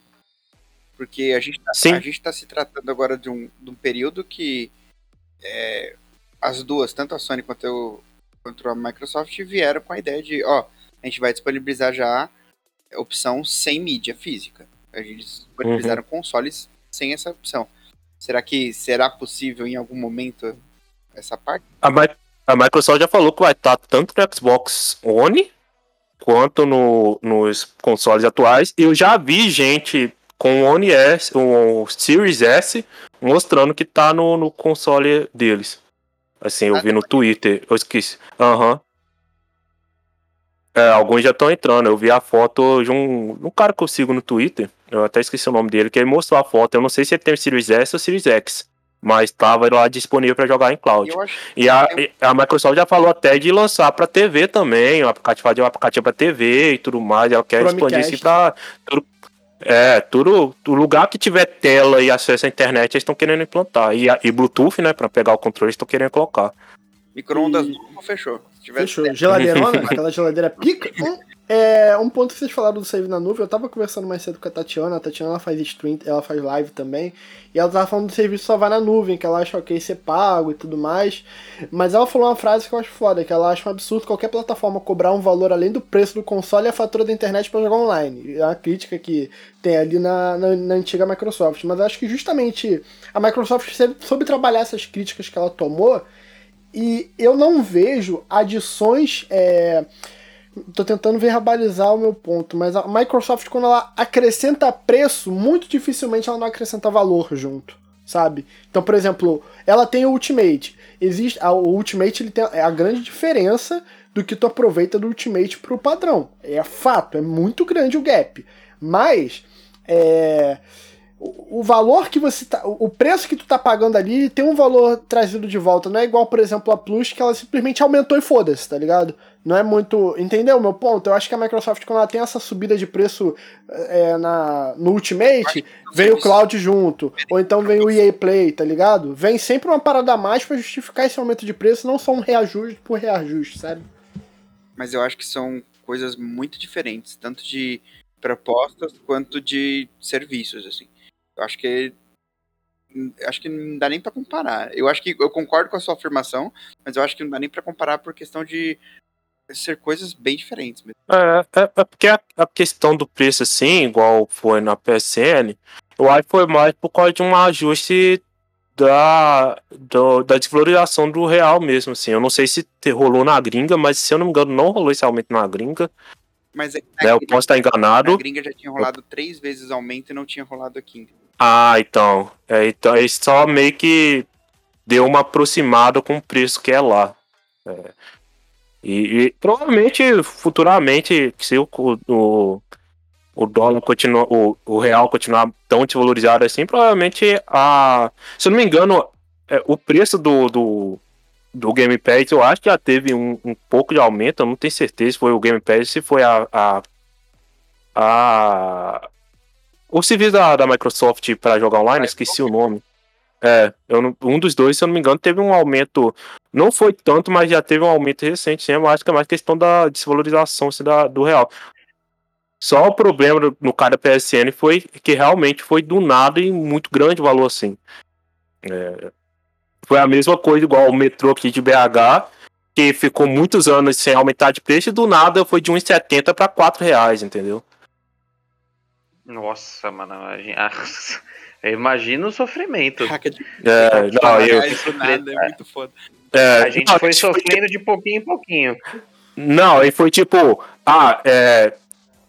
Porque a gente tá, gente tá se tratando agora de um, de um período que é, as duas, tanto a Sony quanto, o- quanto a Microsoft, vieram com a ideia de, ó, a gente vai disponibilizar já opção sem mídia física. A gente disponibilizaram consoles sem essa opção. Será que será possível em algum momento essa parte? A, a Microsoft já falou que vai estar tanto no Xbox One quanto no, nos consoles atuais. Eu já vi gente com o One S, o Series S, mostrando que tá no, no console deles. Assim, eu Ah, vi no Twitter, eu esqueci. Aham. É, alguns já estão entrando. Eu vi a foto de um, um cara que eu sigo no Twitter. Eu até esqueci o nome dele, que ele mostrou a foto. Eu não sei se ele tem o Series S ou o Series X. Mas tava lá disponível para jogar em cloud. E a, a Microsoft já falou até de lançar pra TV também, o aplicativo, fazer um aplicativo pra TV e tudo mais. Ela quer Chromecast. expandir isso pra. Tudo, é, tudo. O lugar que tiver tela e acesso à internet, eles estão querendo implantar. E, a- e Bluetooth, né? Pra pegar o controle, eles estão querendo colocar. micro-ondas E- novo fechou. Fechou. Geladeirona, aquela geladeira pica. Um, é, um ponto que vocês falaram do save na nuvem, eu tava conversando mais cedo com a Tatiana, a Tatiana ela faz stream, ela faz live também, e ela tava falando do serviço só vai na nuvem, que ela acha ok ser pago e tudo mais. Mas ela falou uma frase que eu acho foda, que ela acha um absurdo qualquer plataforma cobrar um valor além do preço do console e a fatura da internet pra jogar online. É uma crítica que tem ali na, na, na antiga Microsoft. Mas eu acho que justamente a Microsoft soube trabalhar essas críticas que ela tomou e eu não vejo adições. É... Tô tentando verbalizar o meu ponto, mas a Microsoft, quando ela acrescenta preço, muito dificilmente ela não acrescenta valor junto, sabe? Então, por exemplo, ela tem o Ultimate. Existe, a- o Ultimate ele tem a, é a grande diferença do que tu aproveita do Ultimate pro padrão. É fato, é muito grande o gap. Mas é, o valor que você tá. O preço que tu tá pagando ali tem um valor trazido de volta. Não é igual, por exemplo, a Plus, que ela simplesmente aumentou e foda-se, tá ligado? Não é muito. Entendeu o meu ponto? Eu acho que a Microsoft, quando ela tem essa subida de preço é, na, no Ultimate, vem o Cloud junto. Ou então vem o EA Play, tá ligado? Vem sempre uma parada a mais pra justificar esse aumento de preço, não só um reajuste por reajuste, sabe? Mas eu acho que são coisas muito diferentes, tanto de propostas quanto de serviços, assim. Eu acho que acho que não dá nem pra comparar. Eu acho que eu concordo com a sua afirmação, mas eu acho que não dá nem pra comparar por questão de ser coisas bem diferentes mesmo. É, é, é porque a, a questão do preço, assim, igual foi na PSN, eu acho que foi mais por causa de um ajuste da, do- da desvalorização do real mesmo, assim. Eu não sei se rolou na gringa, mas se eu não me engano, não rolou esse aumento na gringa. Mas é Né? Eu posso estar enganado. na gringa já tinha rolado três vezes aumento e não tinha rolado aqui. Ah, então. É, então ele só meio que deu uma aproximada com o preço que é lá. É. E, e provavelmente, futuramente, se o, o, o dólar continuar, o, o real continuar tão desvalorizado assim, provavelmente a. Se eu não me engano, é, o preço do, do, do Game Pass eu acho que já teve um, um pouco de aumento, eu não tenho certeza se foi o Game Pass, se foi a. a, a o serviço da, da Microsoft para jogar online, esqueci o nome. É, não- um dos dois, se eu não me engano, teve um aumento. Não foi tanto, mas já teve um aumento recente, sim. Eu acho que é mais questão da desvalorização assim, da, do real. Só o problema do- no cara da PSN foi que realmente foi do nada e muito grande o valor assim. É, foi a mesma coisa, igual o metrô aqui de BH, que ficou muitos anos sem aumentar de preço e do nada foi de 1,70 para 4 reais, entendeu? Nossa, mano. imagina- Eu imagino o sofrimento. É, não, eu, nada, é muito foda. é, A gente não, foi tipo, sofrendo de pouquinho em pouquinho. Não, ele foi tipo, ah, é.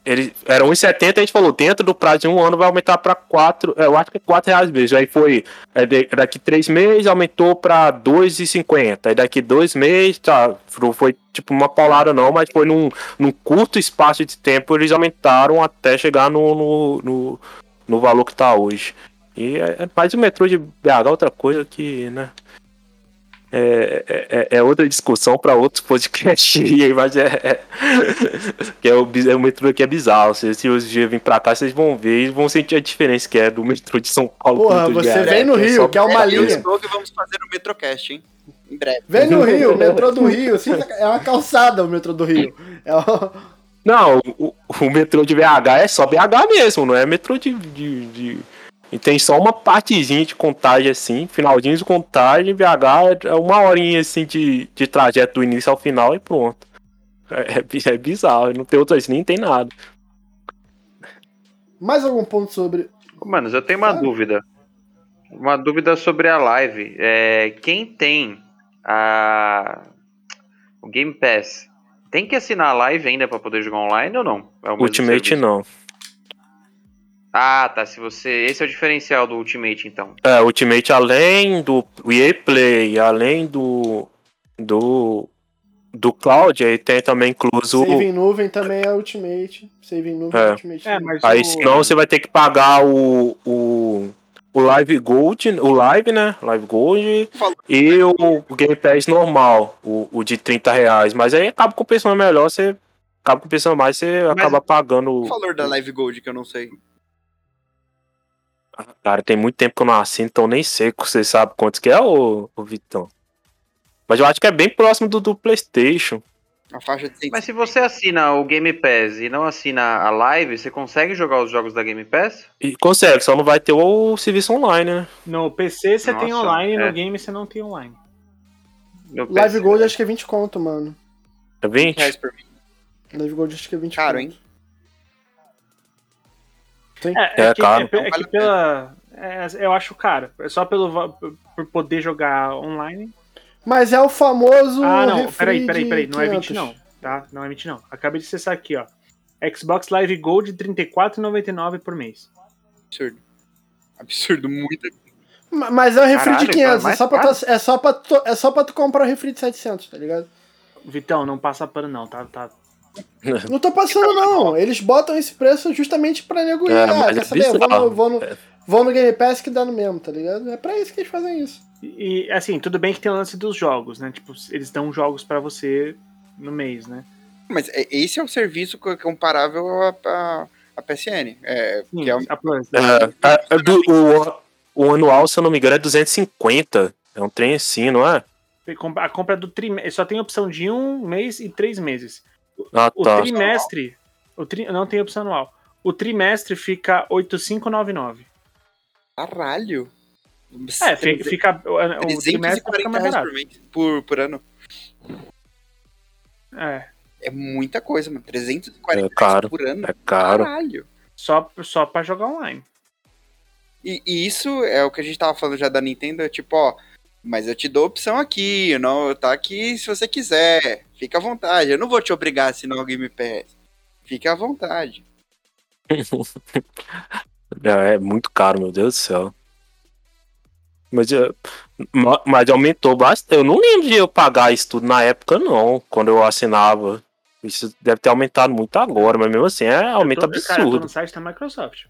Ele, era 1,70, a gente falou, dentro do prazo de um ano vai aumentar pra 4, é, eu acho que é 4 reais mesmo. Aí foi, é, de- daqui 3 meses aumentou pra 2,50. Aí daqui 2 meses, tá, foi, tipo uma paulada não, mas foi num, num curto espaço de tempo eles aumentaram até chegar no, no, no, no valor que tá hoje. E é, é- o metrô de BH é outra coisa que, né? É, é, é outra discussão para outros podcasts, aí, mas é, é- que é o, é o metrô aqui é bizarro. Se, se os dias virem pra cá, vocês vão ver e vão sentir a diferença que é do metrô de São Paulo. Porra, você vem no que é Rio, que é uma É, eu linha. que vamos fazer o Metrocast, hein? Em breve. Vem no Rio, o metrô do Rio. assim, é uma calçada o metrô do Rio. É uma- Não, o, o metrô de BH é só BH mesmo, não é metrô de. de, de- E tem só uma partezinha de contagem assim, finalzinho de contagem, BH é uma horinha assim de, de trajeto do início ao final e pronto. É, é é bizarro, não tem outras, nem tem nada. Mais algum ponto sobre. Manos, eu tenho uma Claro. dúvida. Uma dúvida sobre a live. É, quem tem a o Game Pass tem que assinar a live ainda pra poder jogar online ou não? É Ultimate serviço? não. Ah, tá. Se você, esse é o diferencial do Ultimate, então. É, Ultimate além do EA Play, além do. do. do Cloud, aí tem também incluso. Save em nuvem também é Ultimate. Save em nuvem é, É. Ultimate. É, mas Aí o- senão você vai ter que pagar o. o o Live Gold, o Live, né? Live Gold Falou. e o, o Game Pass normal, o, o de 30 reais. Mas aí acaba compensando melhor, você acaba compensando mais, você acaba pagando. O valor da Live Gold que eu não sei. Cara, tem muito tempo que eu não assino, então nem sei se você sabe quantos que é, o, Vitão. Mas eu acho que é bem próximo do, do PlayStation. A faixa de 100. Mas se você assina o Game Pass e não assina a live, você consegue jogar os jogos da Game Pass? E consegue, só não vai ter o serviço online, né? No PC você tem Nossa, online, é. no game você não tem online. No Live PC? Gold acho que é 20 conto, mano. É 20? reais por mês. Live Gold acho que é 20 Caro, conto. hein? É, É que, caro. é, é Vale que pela. é, eu acho caro. É só pelo por poder jogar online. Mas é o famoso. Ah, não. refri Peraí, peraí, peraí. Não é 20 500. não. Tá? Não é 20 não. Acabei de acessar aqui, ó. Xbox Live Gold R$ 34,99 por mês. Absurdo. Absurdo, muito. Ma- Mas é um refri Caralho, de 500. cara, É só, pra tu, é, só pra tu, é só pra tu comprar um refri de 700, tá ligado? Vitão, não passa pano não, tá? tá. Não tô passando, não. Eles botam esse preço justamente pra nego ir. É, ah, quer é saber? No, vou, no, É. vou no Game Pass que dá no mesmo, tá ligado? É pra isso que eles fazem isso. E, assim, tudo bem que tem o lance dos jogos, né? Tipo, eles dão jogos pra você no mês, né? Mas é- esse é o serviço co- comparável à, à, à PSN. É, Sim, que é um- a Plus. É, é, é do- o, o anual, se eu não me engano, é 250. É um trem assim, não é? A compra do trimestre. Só tem opção de um mês e três meses. Ah, O tá. trimestre. O tri, não tem opção anual. O trimestre fica 8,599. Caralho. É, fi- fica. O, trimestre fica 340 mais reais barato. por, mês, por, por ano. É. É muita coisa, mano. 340 É caro. reais por ano. É caro. Caralho. Só, só pra jogar online. E, e isso é o que a gente tava falando já da Nintendo, é tipo, ó, mas eu te dou opção aqui, não, tá aqui se você quiser. Fica à vontade. Eu não vou te obrigar a assinar o Game Pass. Fique à vontade. É, é muito caro, meu Deus do céu. Mas, é, ma- mas aumentou bastante. Eu não lembro de eu pagar isso tudo na época, não. Quando eu assinava. Isso deve ter aumentado muito agora, mas mesmo assim é aumento Eu tô- Cara, eu tô absurdo. no site da Microsoft.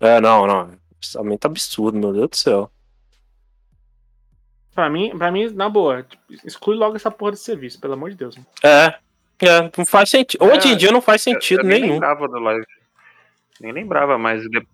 É, não, não. Isso aumento absurdo, meu Deus do céu. Pra mim, pra mim, na boa, exclui logo essa porra desse serviço, pelo amor de Deus. É, é não faz sentido. Hoje em É, dia não faz Eu- sentido eu nem nenhum. lembrava do live. Nem lembrava, mas de-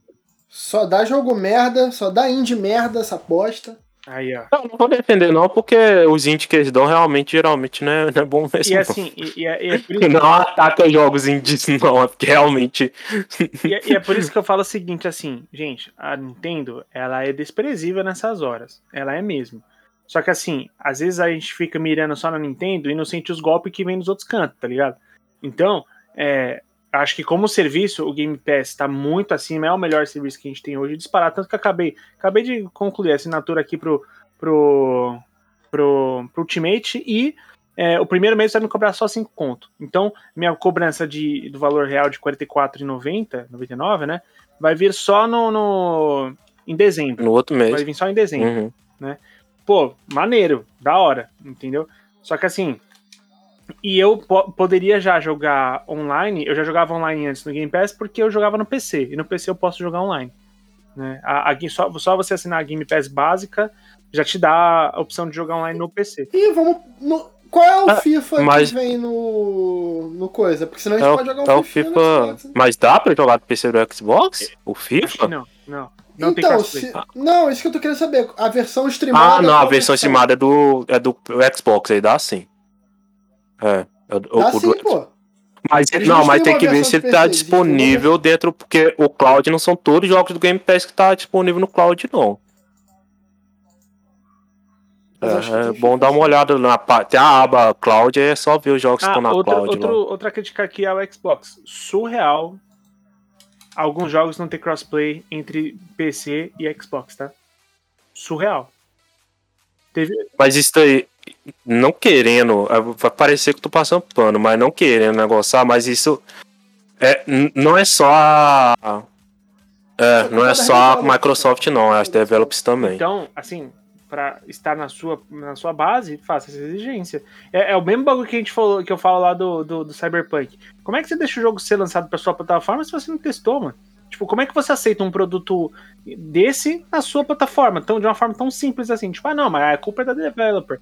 Só dá jogo merda, só dá indie merda essa bosta. Aí, ó. Não, não vou defender, não, porque os indies que eles dão realmente, geralmente, não é, não é bom mesmo. E não. assim, e, e é, e é por isso, Não ataca jogos indies, não, é porque realmente. e é- e é por isso que eu falo o seguinte, assim, gente, a Nintendo, ela é desprezível nessas horas. Ela é mesmo. Só que assim, às vezes a gente fica mirando só na Nintendo e não sente os golpes que vem nos outros cantos, tá ligado? Então, é, acho que como serviço, o Game Pass tá muito acima, é o melhor serviço que a gente tem hoje disparar. Tanto que acabei, acabei de concluir a assinatura aqui pro, pro, pro, pro Ultimate e é, o primeiro mês vai me cobrar só 5 conto. Então, minha cobrança de, do valor real de R$ 44,90, 99, né? Vai vir só no, no em dezembro. No outro mês. Vai vir só em dezembro. Uhum. Pô, maneiro, da hora, entendeu? Só que assim, e eu po poderia já jogar online, eu já jogava online antes no Game Pass porque eu jogava no PC, e no PC eu posso jogar online. Né? A, a, só, só você assinar a Game Pass básica já te dá a opção de jogar online no PC. Ih, vamos. No, qual é o Ah, FIFA mas- que vem no, no coisa? Porque senão a gente É o, pode jogar é um o FIFA. FIFA. Mas dá pra jogar no PC do Xbox? O Acho que FIFA? não, não. Não tem então, crossplay. se, não, isso que eu tô querendo saber. A versão streamada. Ah, não, a versão estimada é do, é do Xbox, aí dá sim. É. é Dá o do- sim, pô. Mas, Eles não, mas tem que ver se ele tá disponível dentro, porque o cloud não são todos os jogos do Game Pass que tá disponível no cloud, não. Que É, tem é bom dar uma olhada na parte. A aba cloud é só ver os jogos que Ah, estão na outra, cloud. outro- outra crítica aqui ao Xbox. Surreal. Alguns jogos não ter crossplay entre PC e Xbox, tá? Surreal. Teve, Mas isso aí, não querendo, é, vai parecer que eu tô passando pano, mas não querendo negociar, mas isso é, não é só a. É, não é só a Microsoft, não, é as developers também. Então, assim, pra estar na sua, na sua base, faça essa exigência. É, é o mesmo bagulho que a gente falou, que eu falo lá do, do, do Cyberpunk. Como é que você deixa o jogo ser lançado pra sua plataforma se você não testou, mano? Tipo, como é que você aceita um produto desse na sua plataforma? Então, de uma forma tão simples assim. Tipo, ah, não, mas a culpa é da developer.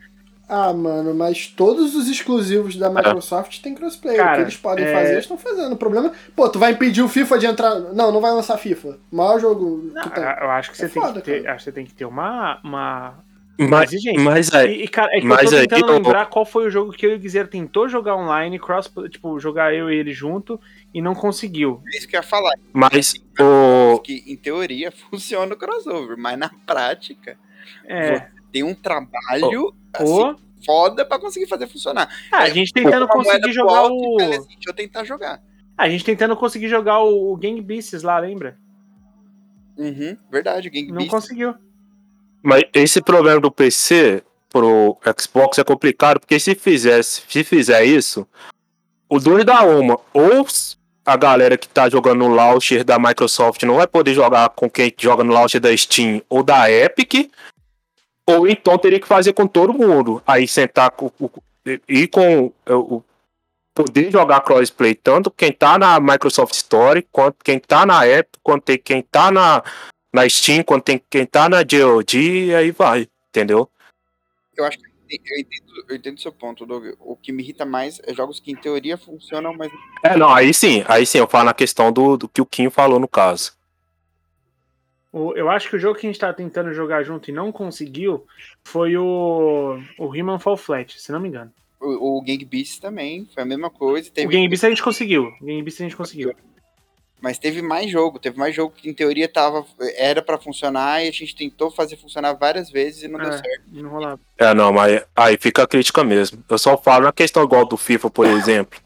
Ah, mano, mas todos os exclusivos da Microsoft têm crossplay. o Cara, que eles podem é- fazer, eles estão fazendo. O problema. Pô, tu vai impedir o FIFA de entrar. Não, não vai lançar FIFA. O maior jogo Não, tem. eu acho que você É tem foda, que ter, acho que você tem que ter uma, uma, Mas, exigência. mas aí, E, e, cara, é que Mas eu tô aí, tentando eu- lembrar qual foi o jogo que eu e o Guizeiro tentou jogar online, cross, tipo, jogar eu e ele junto, e não conseguiu. É isso que eu ia falar. mas o. Que em teoria funciona o crossover, mas na prática É. tem um trabalho assim, Ou foda pra conseguir fazer funcionar. Ah, a gente tentando conseguir jogar alto o. Deixa eu tentar jogar. A gente tentando conseguir jogar o, o Gang Beasts lá, lembra? Uhum, verdade, o Gang Não conseguiu. Mas esse problema do PC pro Xbox é complicado, porque se fizesse, se fizer isso, o dois dá uma. Ou a galera que tá jogando no launcher da Microsoft não vai poder jogar com quem joga no launcher da Steam ou da Epic, ou então teria que fazer com todo mundo. Aí sentar com o e com o poder jogar crossplay tanto quem tá na Microsoft Store, quanto quem tá na Epic, quanto tem quem tá na na Steam, quando tem quem tá na GOG, e aí vai, entendeu? Eu acho que eu entendo, eu entendo seu ponto, Doug. O que me irrita mais é jogos que em teoria funcionam, mas É, não, aí sim, aí sim, eu falo na questão do, do que o Kim falou no caso. O- eu acho que o jogo que a gente tá tentando jogar junto e não conseguiu foi o, o Human Fall Flat, se não me engano. o, o Gang Beasts também foi a mesma coisa. Teve, O Game Beasts a gente conseguiu. O Game Beasts a gente conseguiu. Mas teve mais jogo, teve mais jogo que em teoria tava, era pra funcionar e a gente tentou fazer funcionar várias vezes e não deu É. certo. Não rolava. É, não, mas aí fica a crítica mesmo. Eu só falo na questão igual do FIFA, por exemplo.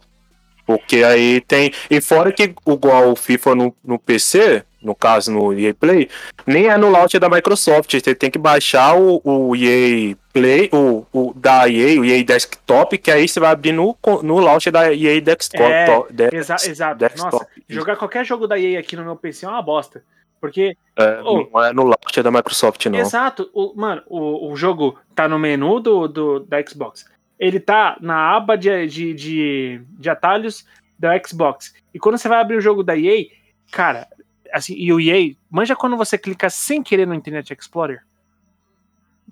Porque aí tem. E fora que igual o FIFA no, no PC, no caso no EA Play, nem é no launcher da Microsoft. Você tem que baixar o, o EA Play, o, o da EA, o EA Desktop, que aí você vai abrir no, no launcher da EA Desktop. É, Dex- Exa exato. Desktop. Nossa, jogar qualquer jogo da EA aqui no meu PC é uma bosta. Porque, É, Oh. Não é no launcher da Microsoft, não. exato, o, mano, o, o jogo tá no menu do, do, da Xbox. Ele tá na aba de, de, de, de atalhos da Xbox. E quando você vai abrir o jogo da EA, cara, assim, e o EA, manja quando você clica sem querer no Internet Explorer?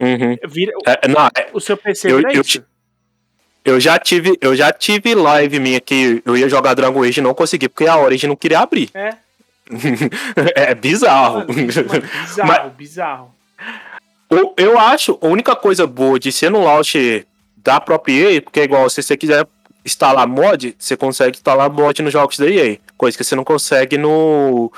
Uhum. Vira, É, não, é, o seu PC Eu- vira eu. Eu já tive, eu já tive live minha que eu ia jogar Dragon Age e não consegui, porque a Origin não queria abrir. É, é bizarro. mano, mano, bizarro, bizarro. eu, eu acho a única coisa boa de ser no launch da própria EA, porque é igual, se você quiser instalar mod, você consegue instalar mod nos jogos da EA, coisa que você não consegue no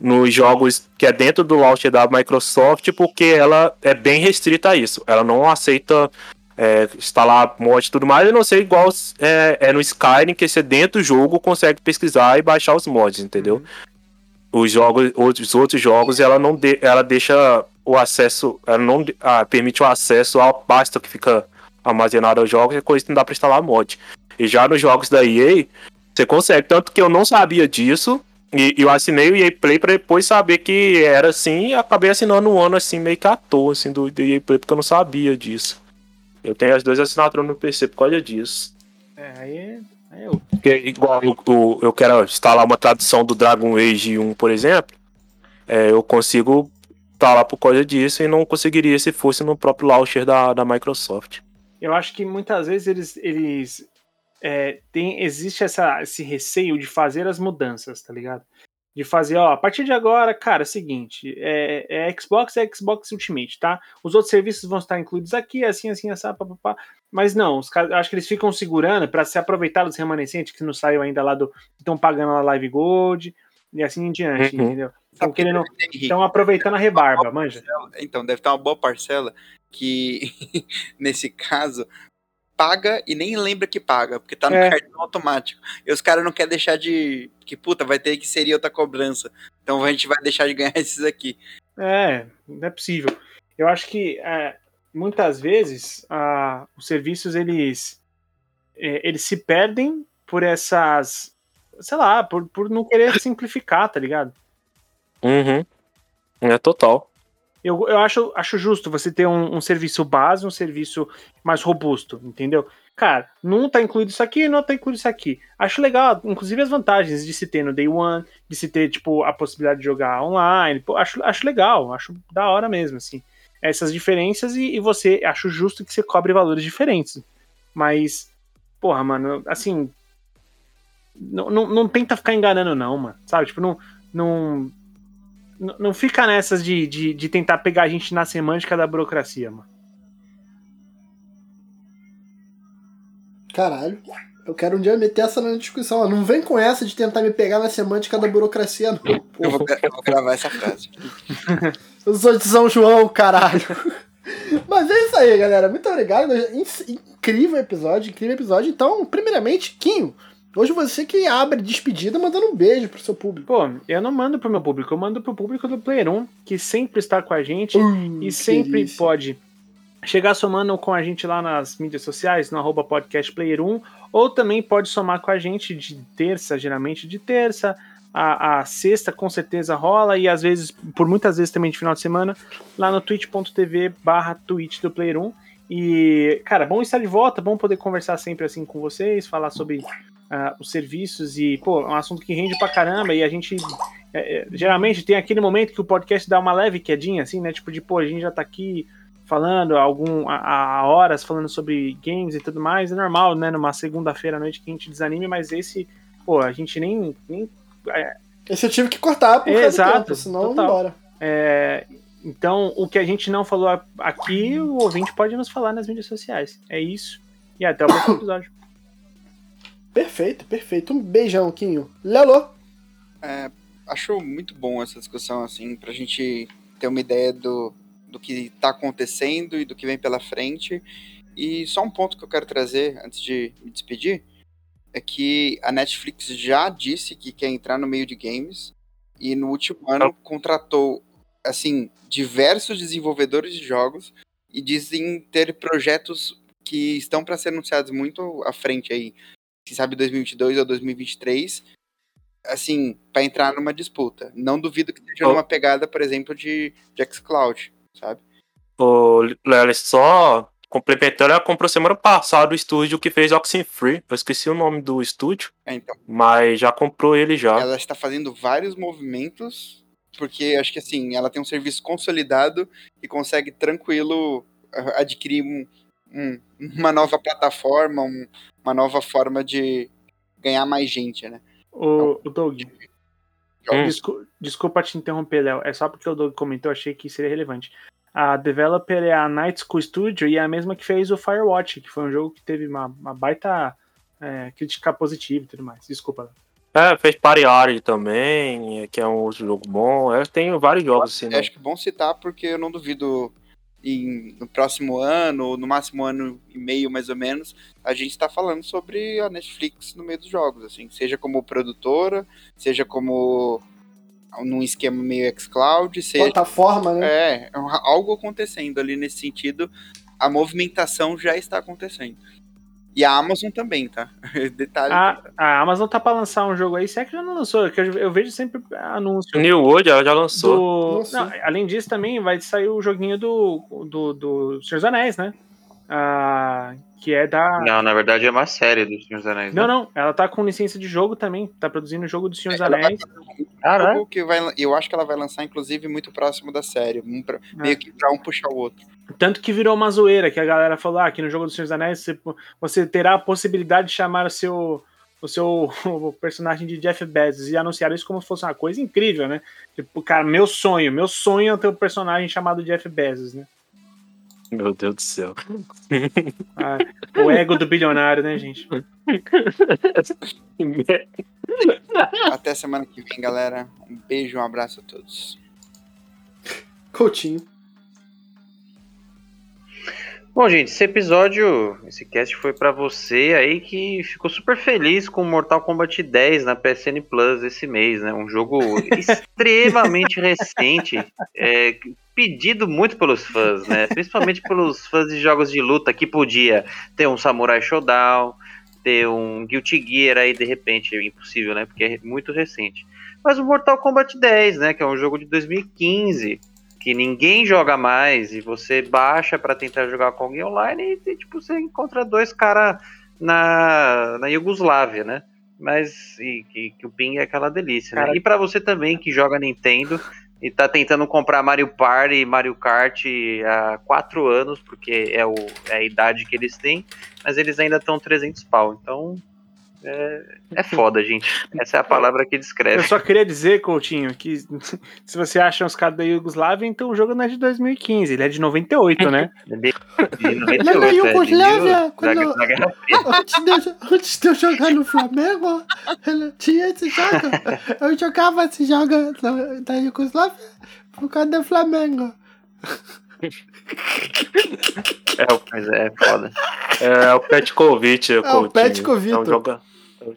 nos jogos que é dentro do launcher da Microsoft, porque ela é bem restrita a isso. Ela não aceita é, instalar mod e tudo mais, a não ser igual é, é, no Skyrim, que você dentro do jogo consegue pesquisar e baixar os mods, entendeu? Uhum. Os jogos, os outros jogos, ela não de, ela deixa o acesso, ela não ah, permite o acesso ao pasta que fica armazenado aos jogos, é coisa que não dá pra instalar mod. E já nos jogos da EA, você consegue, tanto que eu não sabia disso, e, eu assinei o EA Play pra depois saber que era assim, e acabei assinando um ano assim, meio que à toa, assim, do, do EA Play, porque eu não sabia disso. Eu tenho as duas assinaturas no PC por causa disso. É, aí, aí eu. Porque, igual eu, eu, eu quero instalar uma tradução do Dragon Age 1, por exemplo, é, eu consigo instalar por causa disso e não conseguiria se fosse no próprio launcher da, da Microsoft. Eu acho que muitas vezes eles, eles é, tem, existe essa, esse receio de fazer as mudanças, tá ligado? de fazer, ó, a partir de agora, cara, é o seguinte, é, é Xbox, é Xbox Ultimate, tá? Os outros serviços vão estar incluídos aqui, assim, assim, assim, papapá. Mas não, os caras, acho que eles ficam segurando para se aproveitar dos remanescentes que não saiu ainda lá do. estão pagando a Live Gold e assim em diante, uhum. entendeu? Estão querendo. Estão aproveitando a rebarba, manja. Então, deve ter uma boa parcela que, nesse caso, paga e nem lembra que paga, porque tá no é. cartão automático. E os caras não querem deixar de. Que puta, vai ter que ser outra cobrança. Então a gente vai deixar de ganhar esses aqui. É, não é possível. Eu acho que é, muitas vezes a, os serviços eles, é, eles se perdem por essas. Sei lá, por, por não querer simplificar, tá ligado? Uhum. É total. Eu, eu acho, acho justo você ter um, um serviço base, um serviço mais robusto, entendeu? Cara, não tá incluído isso aqui, não tá incluído isso aqui. Acho legal, inclusive as vantagens de se ter no Day One, de se ter, tipo, a possibilidade de jogar online. Pô, acho, acho legal, acho da hora mesmo, assim. Essas diferenças e, e você, acho justo que você cobre valores diferentes. Mas, porra, mano, assim. Não, não, não tenta ficar enganando, não, mano. Sabe? Tipo, não. não não fica nessas de, de, de tentar pegar a gente na semântica da burocracia, mano. Caralho. Eu quero um dia meter essa na discussão. Não vem com essa de tentar me pegar na semântica da burocracia, não. Eu vou, eu vou gravar essa frase. eu sou de São João, caralho. Mas é isso aí, galera. Muito obrigado. Incrível episódio, incrível episódio. Então, primeiramente, Quinho, Hoje você que abre despedida mandando um beijo pro seu público. Pô, eu não mando pro meu público, eu mando pro público do Player 1, que sempre está com a gente uh, e sempre delícia. pode chegar somando com a gente lá nas mídias sociais, no arroba podcast Player 1, ou também pode somar com a gente de terça, geralmente de terça, a, a, sexta com certeza rola, e às vezes, por muitas vezes também de final de semana, lá no twitch.tv barra twitch do Player 1. E, cara, bom estar de volta, bom poder conversar sempre assim com vocês, falar sobre uh, os serviços e, pô, é um assunto que rende pra caramba e a gente é, é, geralmente tem aquele momento que o podcast dá uma leve quedinha, assim, né? Tipo de, pô, a gente já tá aqui falando algum há horas falando sobre games e tudo mais, é normal, né? Numa segunda-feira à noite que a gente desanime, mas esse, pô, a gente nem. nem é... Esse eu tive que cortar por Exato, tempo, senão embora. É, então, o que a gente não falou aqui, o ouvinte pode nos falar nas mídias sociais. É isso. E até o próximo episódio. Perfeito, perfeito. Um beijão, Quinho. Lelo. É, acho muito bom essa discussão, assim, pra gente ter uma ideia do, do que tá acontecendo e do que vem pela frente. E só um ponto que eu quero trazer antes de me despedir é que a Netflix já disse que quer entrar no meio de games e no último ano contratou assim diversos desenvolvedores de jogos e dizem ter projetos que estão para ser anunciados muito à frente aí quem sabe 2022 ou 2023, assim, para entrar numa disputa. Não duvido que seja oh. uma pegada, por exemplo, de, de xCloud, sabe? O Lely, só complementando, ela comprou semana passada o estúdio que fez Oxenfree. Eu esqueci o nome do estúdio. É, então. Mas já comprou ele já. Ela está fazendo vários movimentos, porque acho que assim, ela tem um serviço consolidado e consegue tranquilo adquirir um, um, uma nova plataforma, um, uma nova forma de ganhar mais gente, né? O, o Doug. Hum. Desculpa, desculpa te interromper, Léo. É só porque o Doug comentou, achei que seria relevante. A developer é a Night School Studio e é a mesma que fez o Firewatch, que foi um jogo que teve uma, uma baita é, crítica positiva e tudo mais. Desculpa, Léo. É, fez Party Hard também, que é um outro jogo bom. É, tem vários jogos assim, Eu né? acho que é bom citar porque eu não duvido em, no próximo ano, ou no máximo ano e meio mais ou menos, a gente tá falando sobre a Netflix no meio dos jogos, assim, seja como produtora, seja como num esquema meio xCloud, seja Plataforma, né? é, algo acontecendo ali nesse sentido, a movimentação já está acontecendo. E a Amazon também, tá? Detalhe. A, a Amazon tá pra lançar um jogo aí, se é que já não lançou, que eu, eu vejo sempre anúncio. New World ela já lançou. Do... Lançou. Não, além disso, também vai sair o joguinho do, do, do Senhor dos Anéis, né? Ah, que é da. Não, na verdade é uma série dos Senhor dos Anéis. Não, né? não, ela tá com licença de jogo também. Tá produzindo o jogo do Senhor dos Ela vai Anéis. Caralho. jogo que vai, eu acho que ela vai lançar, inclusive, muito próximo da série. um pra- Ah. Meio que pra um puxar o outro. Tanto que virou uma zoeira, que a galera falou: ah, aqui no jogo do Senhor dos Anéis você, você terá a possibilidade de chamar o seu. O seu o personagem de Jeff Bezos e anunciaram isso como se fosse uma coisa incrível, né? Tipo, cara, meu sonho, meu sonho é ter um personagem chamado Jeff Bezos, né? Meu Deus do céu. Ah, o ego do bilionário, né, gente? Até semana que vem, galera. Um beijo, um abraço a todos. Coutinho. Bom, gente, esse episódio, esse cast foi pra você aí que ficou super feliz com Mortal Kombat 10 na PSN Plus esse mês, né? Um jogo extremamente recente, é, pedido muito pelos fãs, né? Principalmente pelos fãs de jogos de luta que podia ter um Samurai Showdown, ter um Guilty Gear aí de repente, é impossível, né? Porque é muito recente. Mas o Mortal Kombat 10, né? Que é um jogo de 2015 que ninguém joga mais e você baixa pra tentar jogar com alguém online e, tipo você encontra dois caras na, na Iugoslávia, né? Mas e, que, que o ping é aquela delícia, né? Cara- E pra você também que joga Nintendo e tá tentando comprar Mario Party e Mario Kart há quatro anos, porque é, o, é a idade que eles têm, mas eles ainda estão 300 pau. Então é, é foda, gente. Essa é a palavra que Eu descreve. só queria dizer, Coutinho, que se você acha uns caras da Iugoslávia, então o jogo não é de 2015, ele é de 98, né? De, de Mas na 98, é, quando-. Antes de, eu, eu jogar no Flamengo, ele tinha esse jogo. Eu jogava esse jogo da Iugoslávia por causa do Flamengo. É Mas é foda. é o Petkovic. É o Petkovic. É um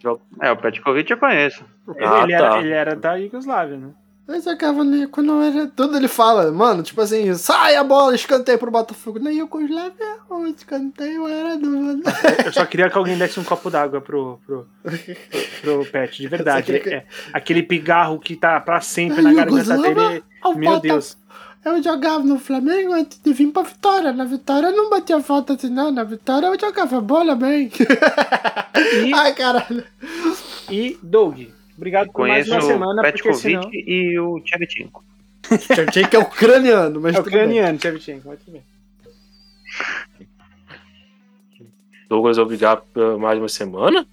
jogo- É, o Petkovic eu conheço. Ele, Ah, ele era, tá. ele era da Iugoslávia, né? Eu jogava ali quando era. Tudo ele fala, mano, tipo assim, sai a bola, escanteio pro Botafogo. Na Iugoslávia, o escanteio era do. Eu só queria que alguém desse um copo d'água pro, pro, pro Pet, de verdade. Que- É, aquele pigarro que tá pra sempre Na na garganta dele. Meu Bota- Deus. Eu jogava no Flamengo antes de vir pra Vitória. Na Vitória eu não batia falta assim, não. Na Vitória eu jogava bola bem. E, Ai, caralho. e Doug, obrigado por mais uma semana, o porque Petkovic senão... e o Tchevchenko. Que é ucraniano, mas É ucraniano, Shevchenko, mas tudo bem. Douglas, obrigado por mais uma semana.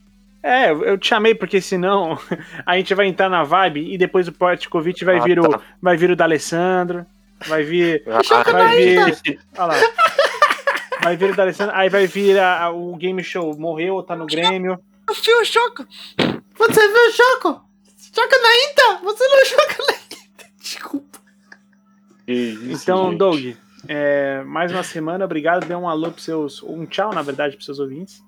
É, eu te chamei porque senão a gente vai entrar na vibe e depois o Petkovic vai Ah, vir o tá. vai vir o D'Alessandro, vai vir, Ah, vai vir, esse- olha lá. Vai vir o D'Alessandro, aí vai vir a- a- o game show, morreu, tá no Grêmio. O fio choca! Você viu o Choco? Joga na Inter! Você não joga na Inter! Desculpa. isso, Então, gente. Doug, é, mais uma semana, obrigado, dê um alô pros seus, um tchau, na verdade, pros seus ouvintes.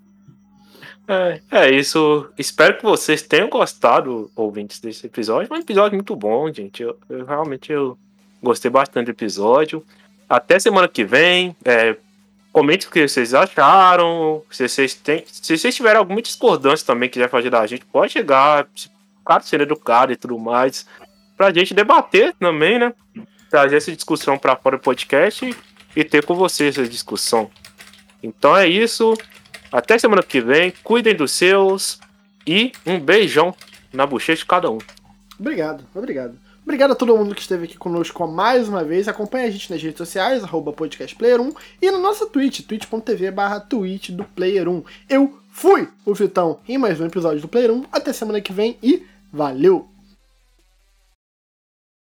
É, é isso. Espero que vocês tenham gostado, ouvintes, desse episódio. Um episódio muito bom, gente. Eu, eu realmente eu gostei bastante do episódio. Até semana que vem. É, comente o que vocês acharam. Se vocês, têm, se vocês tiverem alguma discordância também, quiser fazer da gente, pode chegar. Claro, ser educado e tudo mais. Pra gente debater também, né? Trazer essa discussão pra fora do podcast e ter com vocês essa discussão. Então é isso. Até semana que vem. Cuidem dos seus. E um beijão na bochecha de cada um. Obrigado, obrigado. Obrigado a todo mundo que esteve aqui conosco mais uma vez. Acompanhe a gente nas redes sociais, arroba podcastplayer1 e na nossa Twitch, twitch.tv barra twitch do Player1. Eu fui o Vitão em mais um episódio do Player 1. Até semana que vem e valeu!